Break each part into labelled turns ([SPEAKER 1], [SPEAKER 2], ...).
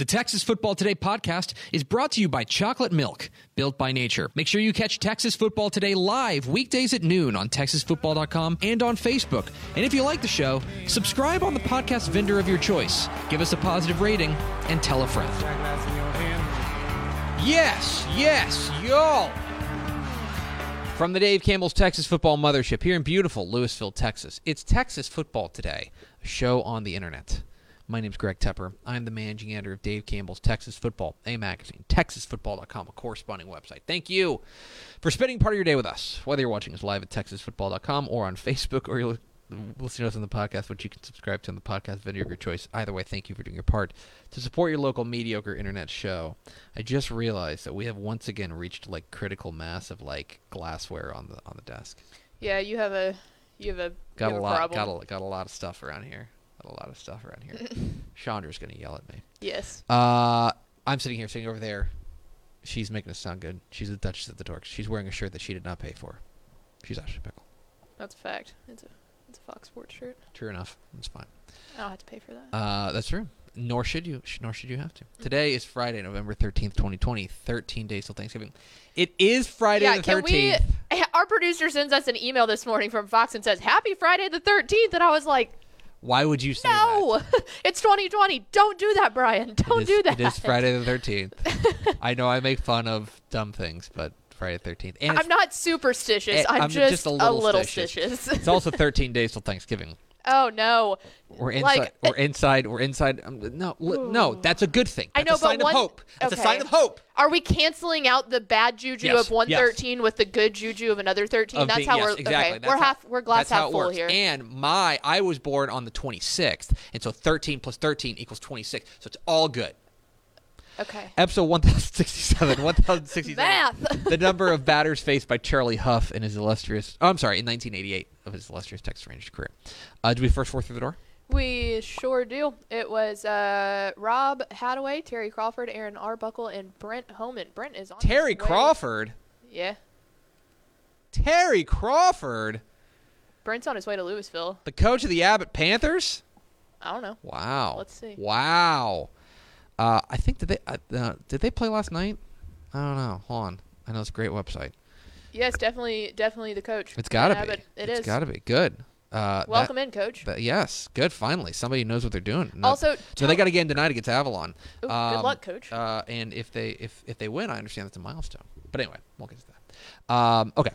[SPEAKER 1] The Texas Football Today podcast is brought to you by Chocolate Milk, built by nature. Make sure you catch Texas Football Today live weekdays at noon on texasfootball.com and on Facebook. And if you like the show, subscribe on the podcast vendor of your choice. Give us a positive rating and tell a friend. Yes, yes, y'all. From the Dave Campbell's Texas Football Mothership here in beautiful Lewisville, Texas, it's Texas Football Today, a show on the internet. My name is Greg Tepper. I'm the managing editor of Dave Campbell's Texas Football, a magazine, texasfootball.com, a corresponding website. Thank you for spending part of your day with us, whether you're watching us live at texasfootball.com or on Facebook or you're listening to us on the podcast, which you can subscribe to on the podcast video of your choice. Either way, thank you for doing your part to support your local mediocre internet show. I just realized that we have once again reached like critical mass of like glassware on the on the desk.
[SPEAKER 2] Yeah, you have a you have a
[SPEAKER 1] Got a lot,
[SPEAKER 2] problem.
[SPEAKER 1] got a got a lot of stuff around here. A lot of stuff around here. Chandra's gonna yell at me.
[SPEAKER 2] Yes.
[SPEAKER 1] Uh, I'm sitting here, sitting over there. She's making us sound good. She's the Duchess of the Dorks. She's wearing a shirt that she did not pay for. She's Ashley Pickle.
[SPEAKER 2] That's a fact. It's a it's a Fox Sports shirt.
[SPEAKER 1] True enough. It's fine.
[SPEAKER 2] I don't have to pay for that.
[SPEAKER 1] Uh, that's true. Nor should you. sh- Nor should you have to. Today is Friday, November thirteenth, twenty twenty. Thirteen days till Thanksgiving. It is Friday
[SPEAKER 2] yeah,
[SPEAKER 1] the
[SPEAKER 2] can we?
[SPEAKER 1] thirteenth.
[SPEAKER 2] Our producer sends us an email this morning from Fox and says, "Happy Friday the 13th," and I was like,
[SPEAKER 1] Why would you say that?
[SPEAKER 2] "No, it's 2020. Don't do that, Brian. Don't
[SPEAKER 1] is-
[SPEAKER 2] do that."
[SPEAKER 1] It is Friday the thirteenth. I know I make fun of dumb things, but Friday the thirteenth. And
[SPEAKER 2] I'm not superstitious.
[SPEAKER 1] Eh,
[SPEAKER 2] I'm,
[SPEAKER 1] I'm
[SPEAKER 2] just,
[SPEAKER 1] just a little
[SPEAKER 2] stitious.
[SPEAKER 1] it's also thirteen days till Thanksgiving.
[SPEAKER 2] Oh no.
[SPEAKER 1] We're inside.
[SPEAKER 2] Like-
[SPEAKER 1] we're inside. We're inside. Um, no, no, that's a good thing.
[SPEAKER 2] I know,
[SPEAKER 1] a sign
[SPEAKER 2] but one,
[SPEAKER 1] of hope. That's
[SPEAKER 2] okay.
[SPEAKER 1] a sign of hope.
[SPEAKER 2] Are we canceling out the bad juju
[SPEAKER 1] Yes,
[SPEAKER 2] of one thirteen yes. with the good juju of another thirteen? That's
[SPEAKER 1] being-
[SPEAKER 2] how
[SPEAKER 1] yes,
[SPEAKER 2] we're
[SPEAKER 1] exactly.
[SPEAKER 2] okay.
[SPEAKER 1] That's
[SPEAKER 2] we're
[SPEAKER 1] how-
[SPEAKER 2] half. We're glass
[SPEAKER 1] that's
[SPEAKER 2] half full
[SPEAKER 1] works.
[SPEAKER 2] here.
[SPEAKER 1] And my, I was born on the 26th, and so 13 plus 13 equals 26. So it's all good.
[SPEAKER 2] Okay.
[SPEAKER 1] Episode 1067, 1067.
[SPEAKER 2] Math.
[SPEAKER 1] the number of batters faced by Charlie Hough in his illustrious, oh, I'm sorry, in 1988 of his illustrious Texas Rangers career. Uh, did we first four through the door?
[SPEAKER 2] We sure do. It was uh, Rob Hadaway, Terry Crawford, Aaron Arbuckle, and Brent Homan. Brent is on
[SPEAKER 1] Terry Crawford.
[SPEAKER 2] Yeah,
[SPEAKER 1] Terry Crawford,
[SPEAKER 2] Brent's on his way to Louisville.
[SPEAKER 1] the coach of the Abbott Panthers.
[SPEAKER 2] I don't know.
[SPEAKER 1] Wow.
[SPEAKER 2] Let's see.
[SPEAKER 1] Wow. Uh, I think did they uh, uh, did they play last night? I don't know. Hold on. I know it's a great website.
[SPEAKER 2] Yes, definitely, definitely the coach.
[SPEAKER 1] It's got to
[SPEAKER 2] Yeah,
[SPEAKER 1] be.
[SPEAKER 2] but It
[SPEAKER 1] it's
[SPEAKER 2] is.
[SPEAKER 1] got to be good. Uh,
[SPEAKER 2] Welcome in, coach.
[SPEAKER 1] That, that- yes, good. Finally, somebody knows what they're doing. No-
[SPEAKER 2] Also,
[SPEAKER 1] so they got a game tonight against Avalon.
[SPEAKER 2] Ooh, good
[SPEAKER 1] Um,
[SPEAKER 2] luck, coach.
[SPEAKER 1] Uh, and if they if if they win, I understand that's a milestone. But anyway, we'll get to that. Um, okay.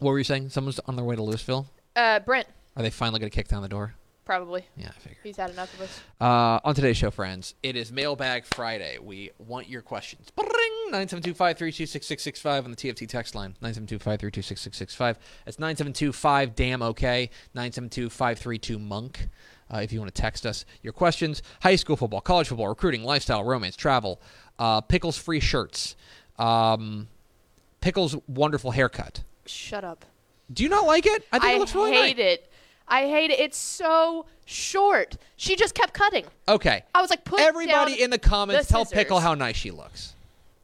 [SPEAKER 1] What were you saying? Someone's on their way to Louisville.
[SPEAKER 2] Uh, Brent,
[SPEAKER 1] Are they finally going to kick down the door?
[SPEAKER 2] Probably.
[SPEAKER 1] Yeah, I figure.
[SPEAKER 2] He's had enough of us.
[SPEAKER 1] Uh, on today's show, friends, it is Mailbag Friday. We want your questions. Bring 972-532-6665 on the TFT text line. 972-532-6665. That's 972-5 damn okay. 972-532 monk. Uh, if you want to text us your questions, high school football, college football, recruiting, lifestyle, romance, travel, uh, pickles free shirts, um, pickles wonderful haircut.
[SPEAKER 2] Shut up.
[SPEAKER 1] Do you not like it? I think
[SPEAKER 2] I
[SPEAKER 1] it looks really
[SPEAKER 2] hate
[SPEAKER 1] nice.
[SPEAKER 2] it. I hate it. It's so short. She just kept cutting.
[SPEAKER 1] Okay.
[SPEAKER 2] I was like, put
[SPEAKER 1] Everybody
[SPEAKER 2] down
[SPEAKER 1] in the comments
[SPEAKER 2] the
[SPEAKER 1] tell Pickle how nice she looks.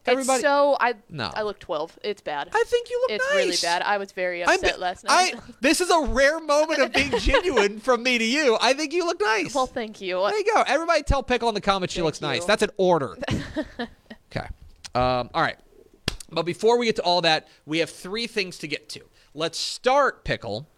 [SPEAKER 2] It's
[SPEAKER 1] Everybody.
[SPEAKER 2] so I
[SPEAKER 1] No.
[SPEAKER 2] I look 12. It's bad.
[SPEAKER 1] I think you look nice.
[SPEAKER 2] it's
[SPEAKER 1] nice.
[SPEAKER 2] really bad. I was very
[SPEAKER 1] I'm-
[SPEAKER 2] upset last night.
[SPEAKER 1] I, this is a rare moment of being genuine from me to you. I think you look nice.
[SPEAKER 2] well, thank you.
[SPEAKER 1] there you go. Everybody tell Pickle in the comments she
[SPEAKER 2] Thank
[SPEAKER 1] looks nice. That's an order. okay. Um, all right. But before we get to all that, we have three things to get to. Let's start, Pickle,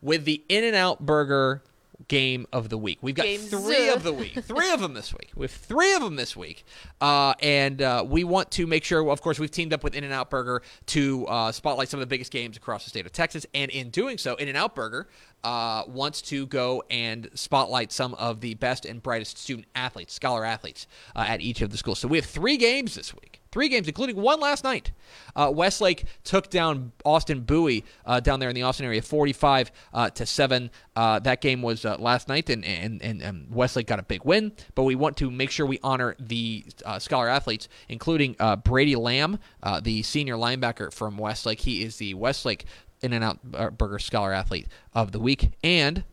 [SPEAKER 1] with the In N Out Burger game of the week. We've got
[SPEAKER 2] Games.
[SPEAKER 1] three of the week, three of them this week. We have three of them this week, uh, and uh, we want to make sure. Of course, we've teamed up with In and Out Burger to uh, spotlight some of the biggest games across the state of Texas, and in doing so, In and Out Burger uh, wants to go and spotlight some of the best and brightest student athletes, scholar athletes uh, at each of the schools. So we have three games this week. Three games, including one last night. Uh, Westlake took down Austin Bowie uh, down there in the Austin area, 45 uh, to seven. Uh, that game was uh, last night, and, and, and, and, Westlake got a big win. But we want to make sure we honor the uh, scholar athletes, including Brady Lamb, the senior linebacker from Westlake. He is the Westlake In and Out Burger Scholar Athlete of the Week, and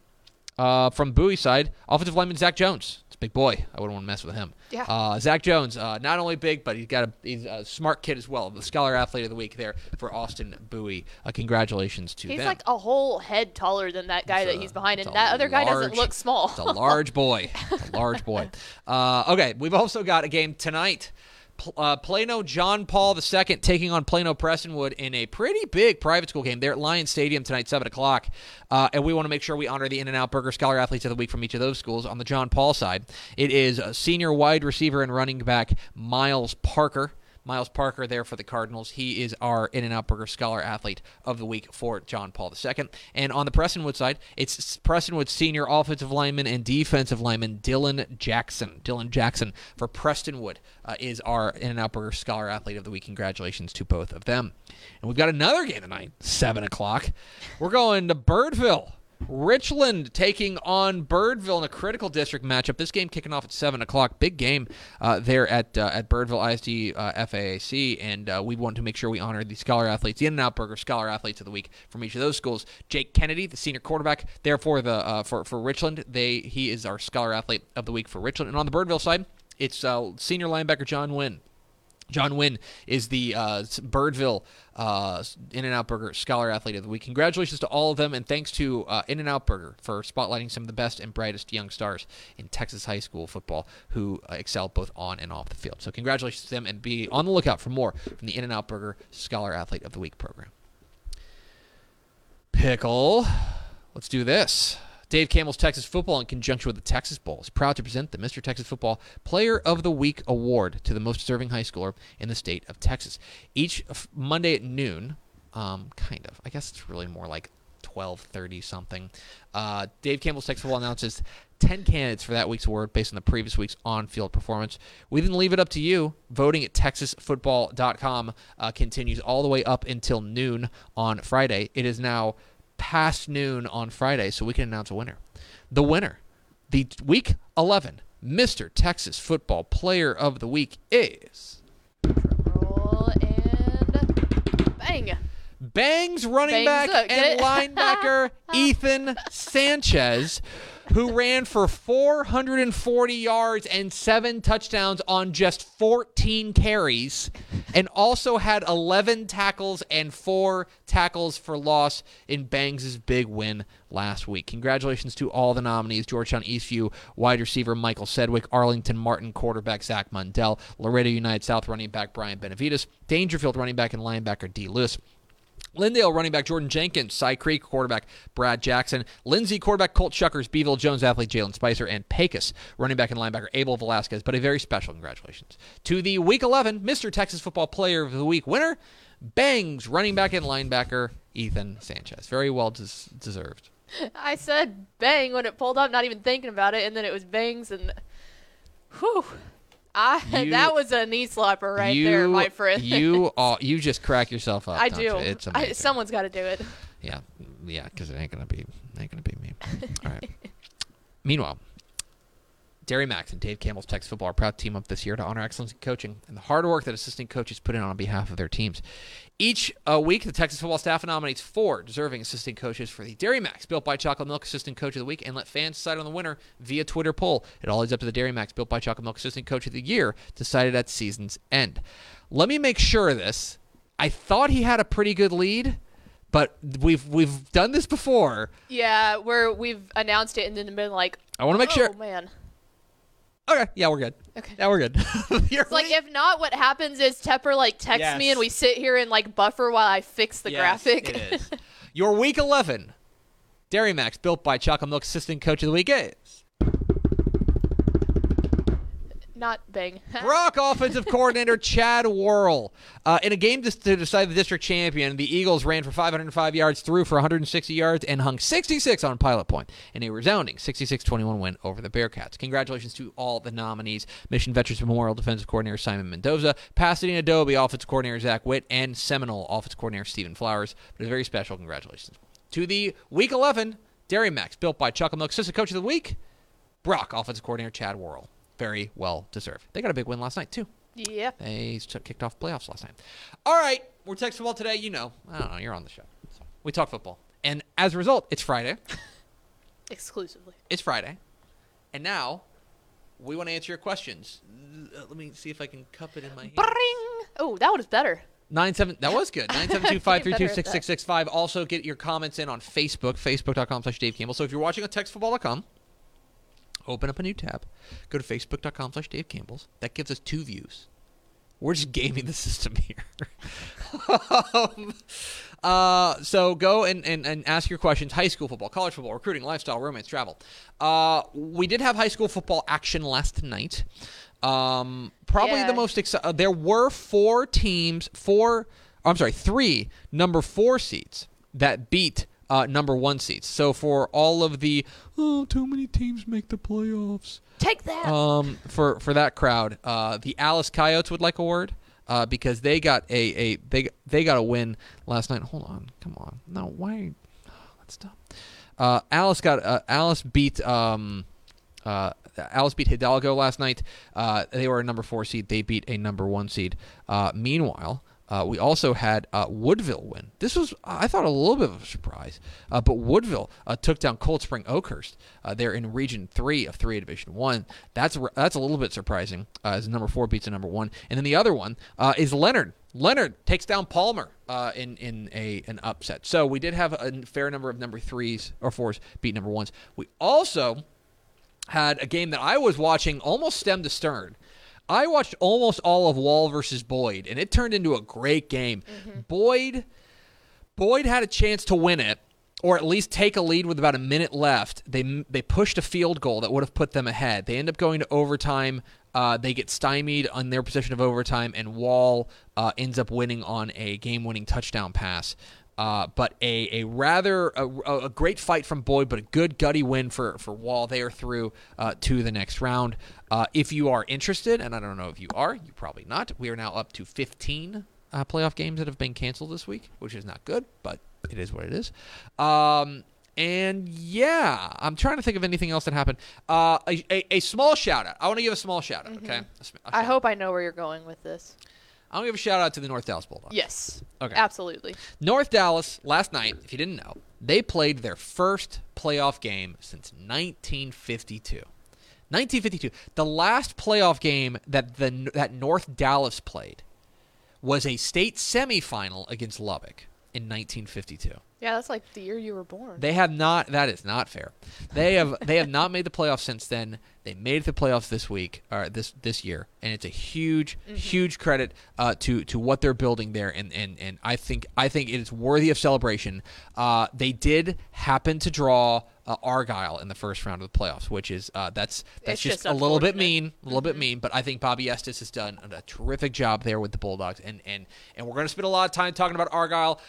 [SPEAKER 1] from Bowie side, offensive lineman Zach Jones big boy. I wouldn't want to mess with him.
[SPEAKER 2] Yeah.
[SPEAKER 1] Uh, Zach Jones, uh, not only big, but he's got a he's a smart kid as well. The Scholar Athlete of the Week there for Austin Bowie. Uh, congratulations to
[SPEAKER 2] he's
[SPEAKER 1] them.
[SPEAKER 2] He's like a whole head taller than that guy
[SPEAKER 1] it's
[SPEAKER 2] that
[SPEAKER 1] a,
[SPEAKER 2] he's behind, and that other
[SPEAKER 1] large,
[SPEAKER 2] guy doesn't look small.
[SPEAKER 1] it's a large boy. A large boy. Uh, okay, we've also got a game tonight uh, Plano John Paul II taking on Plano Prestonwood in a pretty big private school game. They're at Lions Stadium tonight, 7 o'clock. Uh, and we want to make sure we honor the In N Out Burger Scholar Athletes of the Week from each of those schools. On the John Paul side, it is senior wide receiver and running back Miles Parker. Miles Parker there for the Cardinals. He is our In and Out Burger Scholar Athlete of the Week for John Paul II. And on the Prestonwood side, it's Prestonwood senior offensive lineman and defensive lineman Dylan Jackson. Dylan Jackson for Prestonwood uh, is our In and Out Burger Scholar Athlete of the Week. Congratulations to both of them. And we've got another game tonight, 7 o'clock. We're going to Birdville. Richland taking on Birdville in a critical district matchup. This game kicking off at seven o'clock. Big game uh, there at uh, at Birdville ISD uh, FAAC, and uh, we want to make sure we honor the scholar athletes, the In and Out Burger Scholar Athletes of the Week from each of those schools. Jake Kennedy, the senior quarterback, there for the uh, for for Richland. They he is our Scholar Athlete of the Week for Richland, and on the Birdville side, it's uh, senior linebacker John Wynn. John Wynn is the uh, Birdville uh, In and Out Burger Scholar Athlete of the Week. Congratulations to all of them, and thanks to uh, In and Out Burger for spotlighting some of the best and brightest young stars in Texas high school football who uh, excel both on and off the field. So, congratulations to them, and be on the lookout for more from the In and Out Burger Scholar Athlete of the Week program. Pickle, let's do this. Dave Campbell's Texas Football, in conjunction with the Texas Bowl, is proud to present the Mr. Texas Football Player of the Week Award to the most deserving high schooler in the state of Texas. Each Monday at noon, um, kind of. I guess it's really more like 12:30 something. Uh, Dave Campbell's Texas Football announces 10 candidates for that week's award based on the previous week's on-field performance. We then leave it up to you. Voting at texasfootball.com uh, continues all the way up until noon on Friday. It is now past noon on Friday so we can announce a winner. The winner, the week 11 Mr. Texas Football Player of the Week is.
[SPEAKER 2] Roll and bang.
[SPEAKER 1] Bangs running
[SPEAKER 2] Bangs
[SPEAKER 1] back and linebacker Ethan Sanchez who ran for 440 yards and seven touchdowns on just 14 carries, and also had 11 tackles and four tackles for loss in Bangs' big win last week. Congratulations to all the nominees Georgetown Eastview wide receiver Michael Sedgwick, Arlington Martin quarterback Zach Mundell, Laredo United South running back Brian Benavides, Daingerfield running back and linebacker D. Lewis. Lindale running back Jordan Jenkins, Cy Creek quarterback Brad Jackson, Lindsay quarterback Colt Shuckers, Beeville Jones athlete Jalen Spicer, and Pecos running back and linebacker Abel Velasquez. But a very special congratulations to the Week 11 Mr. Texas Football Player of the Week winner, Bangs running back and linebacker Ethan Sanchez. Very well des- deserved.
[SPEAKER 2] I said bang when it pulled up, not even thinking about it, and then it was bangs and whew. I you, that was a knee slapper right
[SPEAKER 1] you,
[SPEAKER 2] there, my friend.
[SPEAKER 1] you all, you just crack yourself up.
[SPEAKER 2] I do.
[SPEAKER 1] You? It's amazing.
[SPEAKER 2] I, someone's got to do it.
[SPEAKER 1] Yeah, yeah, because it ain't gonna be ain't gonna be me. all right. Meanwhile, Dairy Max and Dave Campbell's Texas Football are proud to team up this year to honor excellence in coaching and the hard work that assistant coaches put in on behalf of their teams. Each uh, week, the Texas football staff nominates four deserving assistant coaches for the Dairy Max Built by Chocolate Milk Assistant Coach of the Week and let fans decide on the winner via Twitter poll. It all leads up to the Dairy Max Built by Chocolate Milk Assistant Coach of the Year decided at season's end. Let me make sure of this. I thought he had a pretty good lead but we've we've done this before.
[SPEAKER 2] Yeah, where we've announced it and then been like,
[SPEAKER 1] I want to make
[SPEAKER 2] oh,
[SPEAKER 1] sure.
[SPEAKER 2] man.
[SPEAKER 1] Okay, yeah, we're good.
[SPEAKER 2] Okay.
[SPEAKER 1] Yeah, we're good.
[SPEAKER 2] it's like if not, what happens is Tepper like texts
[SPEAKER 1] Yes.
[SPEAKER 2] me and we sit here and like buffer while I fix the graphic.
[SPEAKER 1] It is. Your week 11 Dairy Max, built by Chocolate Milk Assistant Coach of the Week is.
[SPEAKER 2] Not bang.
[SPEAKER 1] Brock offensive coordinator Chad Worrell. Uh, in a game to, to decide the district champion, the Eagles ran for 505 yards, threw for 160 yards, and hung 66 on Pilot Point in a resounding 66-21 win over the Bearcats. Congratulations to all the nominees: Mission Veterans Memorial defensive coordinator Simon Mendoza, Pasadena Dobie offensive coordinator Zach Witt, and Seminole offensive coordinator Stephen Flowers. But it's very special. Congratulations to the Week 11 Dairy Max, built by Chuckle Milk, Assistant Coach of the Week, Brock offensive coordinator Chad Worrell very well deserved. They got a big win last night too.
[SPEAKER 2] Yeah.
[SPEAKER 1] They kicked off playoffs last night. All right, we're Texas football today. You know, I don't know. You're on the show. So we talk football, and as a result, it's Friday.
[SPEAKER 2] Exclusively.
[SPEAKER 1] It's Friday, and now we want to answer your questions. Uh, let me see if I can cup it in my hand.
[SPEAKER 2] Bring. Oh, that was better.
[SPEAKER 1] Nine seven. That was good. Nine seven two five three two six six six five. Also, get your comments in on Facebook. Facebook.com slash Dave Campbell. So if you're watching on TexasFootball.com, open up a new tab, go to facebook.com slash Dave Campbell's. That gives us two views. We're just gaming the system here. um, uh, so go and, and, and ask your questions. High school football, college football, recruiting, lifestyle, romance, travel. Uh, we did have high school football action last night. Um, probably
[SPEAKER 2] Yeah.
[SPEAKER 1] the most exciting. Uh, there were four teams, four, I'm sorry, three number four seats that beat uh, number one seats. So for all of the, oh, too many teams make the playoffs.
[SPEAKER 2] Take that.
[SPEAKER 1] Um, for for that crowd, uh, the Alice Coyotes would like a word. Uh, because they got a, a they they got a win last night. Hold on, come on, no, why? Let's stop. Uh, Alice got uh, Alice beat um, uh, Alice beat Hidalgo last night. Uh, they were a number four seed. They beat a number one seed. Uh, meanwhile, uh, we also had uh, Woodville win. This was, I thought, a little bit of a surprise. Uh, but Woodville uh, took down Coldspring-Oakhurst. Uh, they're in Region Three of Three Division One. That's that's a little bit surprising uh, as number four beats a number one. And then the other one is Leonard. Leonard takes down Palmer in in a an upset. So we did have a fair number of number threes or fours beat number ones. We also had a game that I was watching almost stem to stern. I watched almost all of Wall versus Boyd, and it turned into a great game. Boyd, Boyd had a chance to win it, or at least take a lead with about a minute left. They they pushed a field goal that would have put them ahead. They end up going to overtime. Uh, they get stymied on their possession of overtime, and Wall uh, ends up winning on a game-winning touchdown pass. Uh, but a, a rather a, a great fight from Boyd, but a good gutty win for for Wall. They are through uh, to the next round. Uh, if you are interested, and I don't know if you are, you probably not. We are now up to 15 uh, playoff games that have been canceled this week, which is not good, but it is what it is. Um, and yeah, I'm trying to think of anything else that happened. Uh, a, a, a small shout out. I want to give a small shout out. Okay, sm- a
[SPEAKER 2] I hope I know where you're going with this.
[SPEAKER 1] I want to give a shout out to the North Dallas Bulldogs.
[SPEAKER 2] Yes.
[SPEAKER 1] Okay.
[SPEAKER 2] Absolutely.
[SPEAKER 1] North Dallas last night, if you didn't know, they played their first playoff game since 1952. 1952. The last playoff game that the that North Dallas played was a state semifinal against Lubbock in 1952.
[SPEAKER 2] Yeah, that's like the year you were born.
[SPEAKER 1] They have not. That is not fair. They have. they have not made the playoffs since then. They made the playoffs this week or this this year, and it's a huge, huge credit uh, to to what they're building there. And, and and I think I think it is worthy of celebration. Uh, they did happen to draw. Uh, Argyle in the first round of the playoffs, which is uh, that's that's
[SPEAKER 2] It's
[SPEAKER 1] just,
[SPEAKER 2] just
[SPEAKER 1] a little bit mean, a little bit mean. But I think Bobby Estes has done a terrific job there with the Bulldogs, and and and we're going to spend a lot of time talking about Argyle.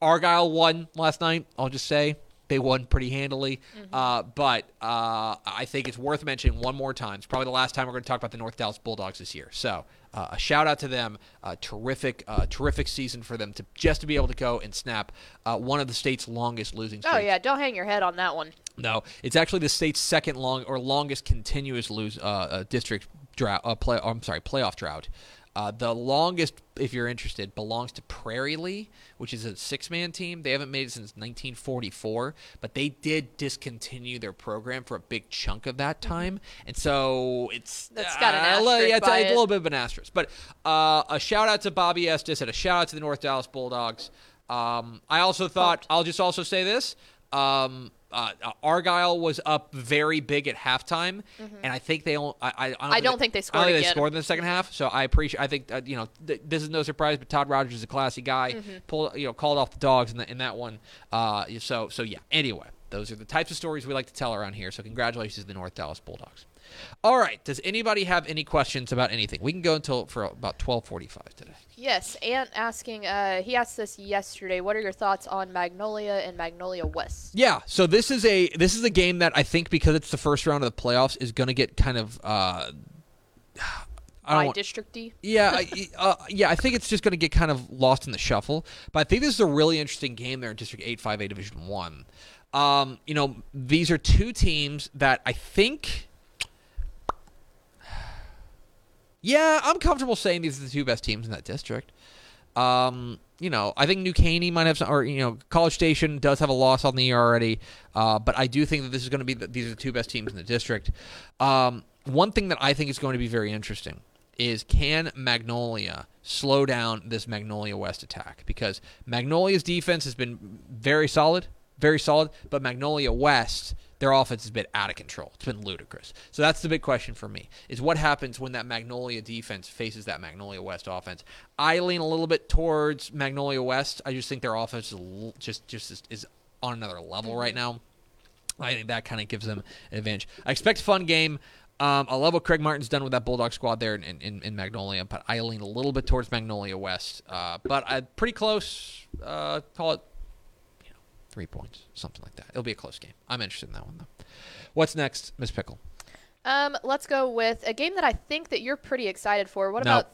[SPEAKER 1] Argyle won last night. I'll just say they won pretty handily. Uh, but uh, I think it's worth mentioning one more time. It's probably the last time we're going to talk about the North Dallas Bulldogs this year. So uh, a shout out to them. Uh, terrific, uh, terrific season for them to just to be able to go and snap uh, one of the state's longest losing streaks.
[SPEAKER 2] oh yeah, don't hang your head on that one.
[SPEAKER 1] No, it's actually the state's second long or longest continuous lose uh, uh, district drought. Play, I'm sorry, playoff drought. Uh, the longest, if you're interested, belongs to Prairie Lea, which is a six-man team. They haven't made it since 1944, but they did discontinue their program for a big chunk of that time, and so it's
[SPEAKER 2] Mm-hmm. That's got an
[SPEAKER 1] uh,
[SPEAKER 2] asterisk
[SPEAKER 1] yeah, it's, a
[SPEAKER 2] it.
[SPEAKER 1] little bit of an asterisk. But uh, a shout out to Bobby Estes and a shout out to the North Dallas Bulldogs. Um, I also thought I'll just also say this. Um, uh, uh, Argyle was up very big at halftime, and I think they. Only, I, I,
[SPEAKER 2] Mm-hmm. I don't think they
[SPEAKER 1] I
[SPEAKER 2] scored
[SPEAKER 1] don't think they scored in the second half. So I appreciate. I think uh, you know th- this is no surprise, but Todd Rogers is a classy guy.
[SPEAKER 2] Mm-hmm.
[SPEAKER 1] Pulled you know called off the dogs in, the, in that one. Uh, so so yeah. Anyway, those are the types of stories we like to tell around here. So congratulations to the North Dallas Bulldogs. All right. Does anybody have any questions about anything? We can go until for about twelve forty-five today.
[SPEAKER 2] Yes, Ant asking. Uh, he asked this yesterday. What are your thoughts on Magnolia and Magnolia West?
[SPEAKER 1] Yeah. So this is a this is a game that I think because it's the first round of the playoffs is going to get kind of. Uh, I want,
[SPEAKER 2] District D.
[SPEAKER 1] Yeah, I- uh, yeah. I think it's just going to get kind of lost in the shuffle. But I think this is a really interesting game there in District Eight Five A Division One. Um, you know, these are two teams that I think. Yeah, I'm comfortable saying these are the two best teams in that district. Um, you know, I think New Caney might have some, or you know, College Station does have a loss on the year already. Uh, but I do think that this is going to be the, these are the two best teams in the district. Um, one thing that I think is going to be very interesting is can Magnolia slow down this Magnolia West attack? Because Magnolia's defense has been very solid, very solid, but Magnolia West, their offense has been out of control. It's been ludicrous. So that's the big question for me: is what happens when that Magnolia defense faces that Magnolia West offense? I lean a little bit towards Magnolia West. I just think their offense is just just is, is on another level right now. I think that kind of gives them an advantage. I expect a fun game. Um, I love what Craig Martin's done with that Bulldog squad there in, in, in Magnolia, but I lean a little bit towards Magnolia West. Uh, but I pretty close. Uh, call it, three points, something like that. It'll be a close game. I'm interested in that one though. What's next, Miss Pickle?
[SPEAKER 2] Um, let's go with a game that I think that you're pretty excited for. What
[SPEAKER 1] No.
[SPEAKER 2] about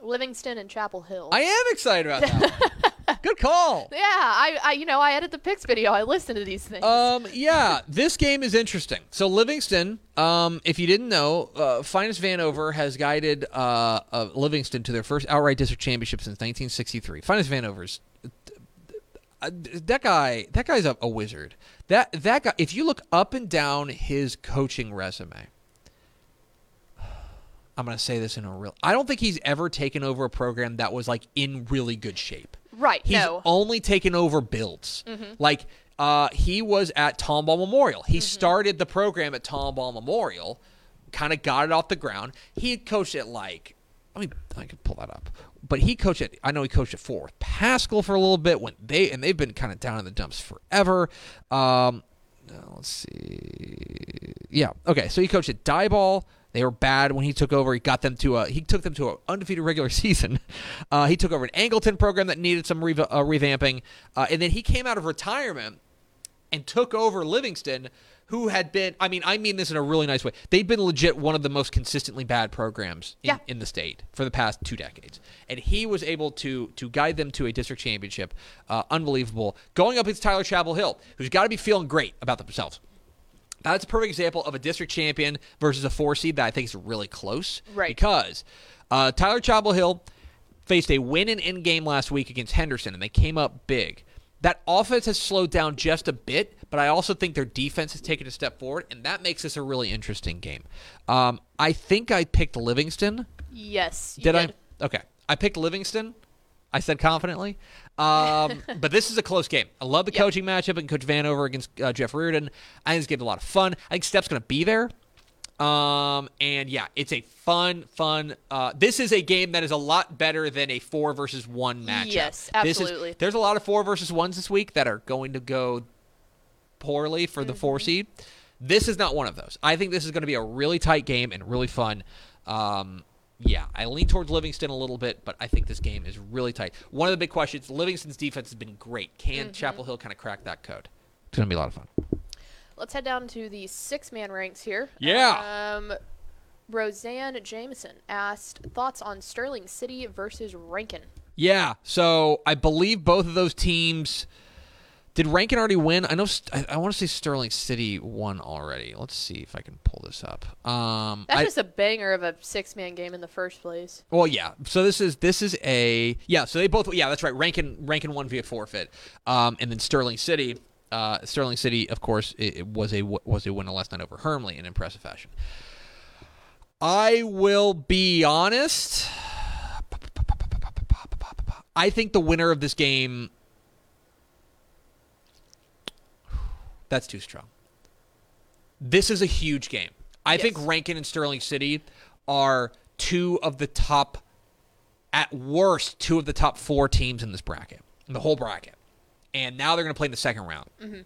[SPEAKER 2] Livingston and Chapel Hill?
[SPEAKER 1] I am excited about that. one. Good call.
[SPEAKER 2] yeah, I, I, you know, I edit the picks video. I listen to these things.
[SPEAKER 1] Um, yeah, this game is interesting. So Livingston, um, if you didn't know, uh, Finest Vanover has guided uh, uh, Livingston to their first outright district championship since 1963. Finest Vanover's uh, that guy. That guy's a, a wizard. That that guy. If you look up and down his coaching resume. I'm going to say this in a real. I don't think he's ever taken over a program that was like in really good shape.
[SPEAKER 2] right?
[SPEAKER 1] He's
[SPEAKER 2] no.
[SPEAKER 1] only taken over builds. Like uh, he was at Tomball Memorial. He started the program at Tomball Memorial, kind of got it off the ground. He had coached at like, I mean, I could pull that up, but he coached at. I know he coached at Fort Pascal for a little bit when they and they've been kind of down in the dumps forever. Um, let's see. Yeah. Okay. So he coached at Diboll. They were bad when he took over. He got them to a. He took them to an undefeated regular season. Uh, he took over an Angleton program that needed some uh, revamping, uh, and then he came out of retirement and took over Livingston, who had been. I mean, I mean this in a really nice way. They'd been legit one of the most consistently bad programs in,
[SPEAKER 2] Yeah.
[SPEAKER 1] in the state for the past two decades, and he was able to to guide them to a district championship. Uh, unbelievable. Going up against Tyler Chapel Hill, who's got to be feeling great about themselves. That's a perfect example of a district champion versus a four seed that I think is really close.
[SPEAKER 2] Right.
[SPEAKER 1] Because uh, Tyler Chapel Hill faced a win in end game last week against Henderson, and they came up big. That offense has slowed down just a bit, but I also think their defense has taken a step forward, and that makes this a really interesting game. Um, I think I picked Livingston.
[SPEAKER 2] yes.
[SPEAKER 1] Did,
[SPEAKER 2] did,
[SPEAKER 1] I? Okay. I picked Livingston. I said confidently. Um, but this is a close game. I love the
[SPEAKER 2] Yep.
[SPEAKER 1] coaching matchup and Coach Vanover against uh, Jeff Reardon. I think it's going to be a lot of fun. I think Steph's going to be there. Um, and yeah, it's a fun, fun. Uh, this is a game that is a lot better than a four versus one matchup.
[SPEAKER 2] Yes,
[SPEAKER 1] This is-
[SPEAKER 2] absolutely.
[SPEAKER 1] there's a lot of four versus ones this week that are going to go poorly for the four seed. This is not one of those. I think this is going to be a really tight game and really fun. Um, yeah, I lean towards Livingston a little bit, but I think this game is really tight. One of the big questions: Livingston's defense has been great. Can Chapel Hill kind of crack that code? It's going to be a lot of fun.
[SPEAKER 2] Let's head down to the six man ranks here.
[SPEAKER 1] Yeah.
[SPEAKER 2] Um, Roseanne Jameson asked thoughts on Sterling City versus Rankin.
[SPEAKER 1] Yeah, so I believe both of those teams. Did Rankin already win? I know. St- I, I want to say Sterling City won already. Let's see if I can pull this up. Um,
[SPEAKER 2] That's
[SPEAKER 1] I-
[SPEAKER 2] just a banger of a six man game in the first place.
[SPEAKER 1] Well, yeah. So this is this is a yeah. So they both yeah. That's right. Rankin Rankin won via forfeit, um, and then Sterling City. Uh, Sterling City, of course, it, it was a was a winner last night over Hermleigh in impressive fashion. I will be honest. I think the winner of this game. That's too strong. This is a huge game. I think Rankin and Sterling City are two of the top, at worst, two of the top four teams in this bracket, in the whole bracket. And now they're going to play in the second round.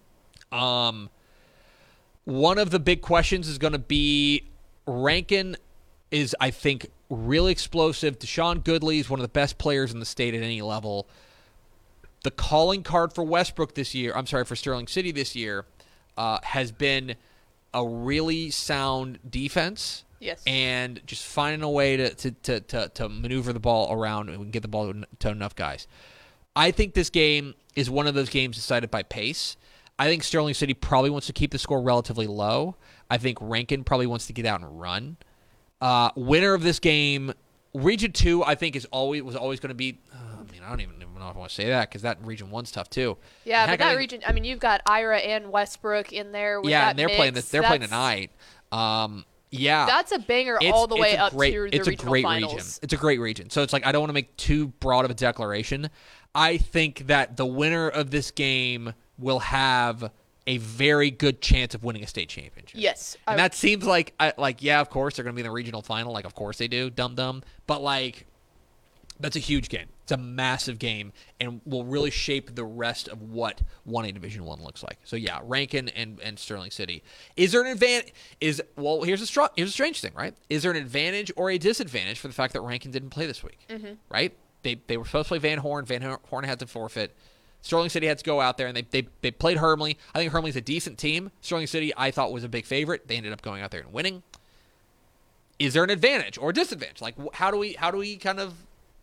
[SPEAKER 1] Um, one of the big questions is going to be Rankin is, I think, really explosive. Deshaun Goodley is one of the best players in the state at any level. The calling card for Westbrook this year, I'm sorry, for Sterling City this year, uh, has been a really sound defense.
[SPEAKER 2] Yes.
[SPEAKER 1] And just finding a way to, to, to, to, to maneuver the ball around and get the ball to enough guys. I think this game is one of those games decided by pace. I think Sterling City probably wants to keep the score relatively low. I think Rankin probably wants to get out and run. Uh, winner of this game, Region Two, I think is always was always going to be. Uh, I mean, I don't even know if I want to say that because that Region One's tough too.
[SPEAKER 2] Yeah,
[SPEAKER 1] Heck,
[SPEAKER 2] but that
[SPEAKER 1] I think-
[SPEAKER 2] region. I mean, you've got Ira and Westbrook in there.
[SPEAKER 1] Yeah, and they're playing this. They're playing tonight. Um, yeah,
[SPEAKER 2] That's a banger all the way up
[SPEAKER 1] great,
[SPEAKER 2] to the
[SPEAKER 1] it's a great
[SPEAKER 2] finals.
[SPEAKER 1] region. It's a great region. So it's like I don't want to make too broad of a declaration. I think that the winner of this game will have a very good chance of winning a state championship.
[SPEAKER 2] Yes, I-
[SPEAKER 1] and that seems like I, like yeah, of course they're going to be in the regional final. Like of course they do, dum dum. But like that's a huge game. It's a massive game, and will really shape the rest of what one A Division One looks like. So yeah, Rankin and, and Sterling City. Is there an advantage? Is well, here's a str- here's a strange thing, right? Is there an advantage or a disadvantage for the fact that Rankin didn't play this week? Mm-hmm. Right? They they were supposed to play Van Horn. Van Hor- Horn had to forfeit. Sterling City had to go out there and they, they, they played Hermleigh. I think Hermleigh's a decent team. Sterling City, I thought, was a big favorite. They ended up going out there and winning is there an advantage or a disadvantage? Like, how do we how do we kind of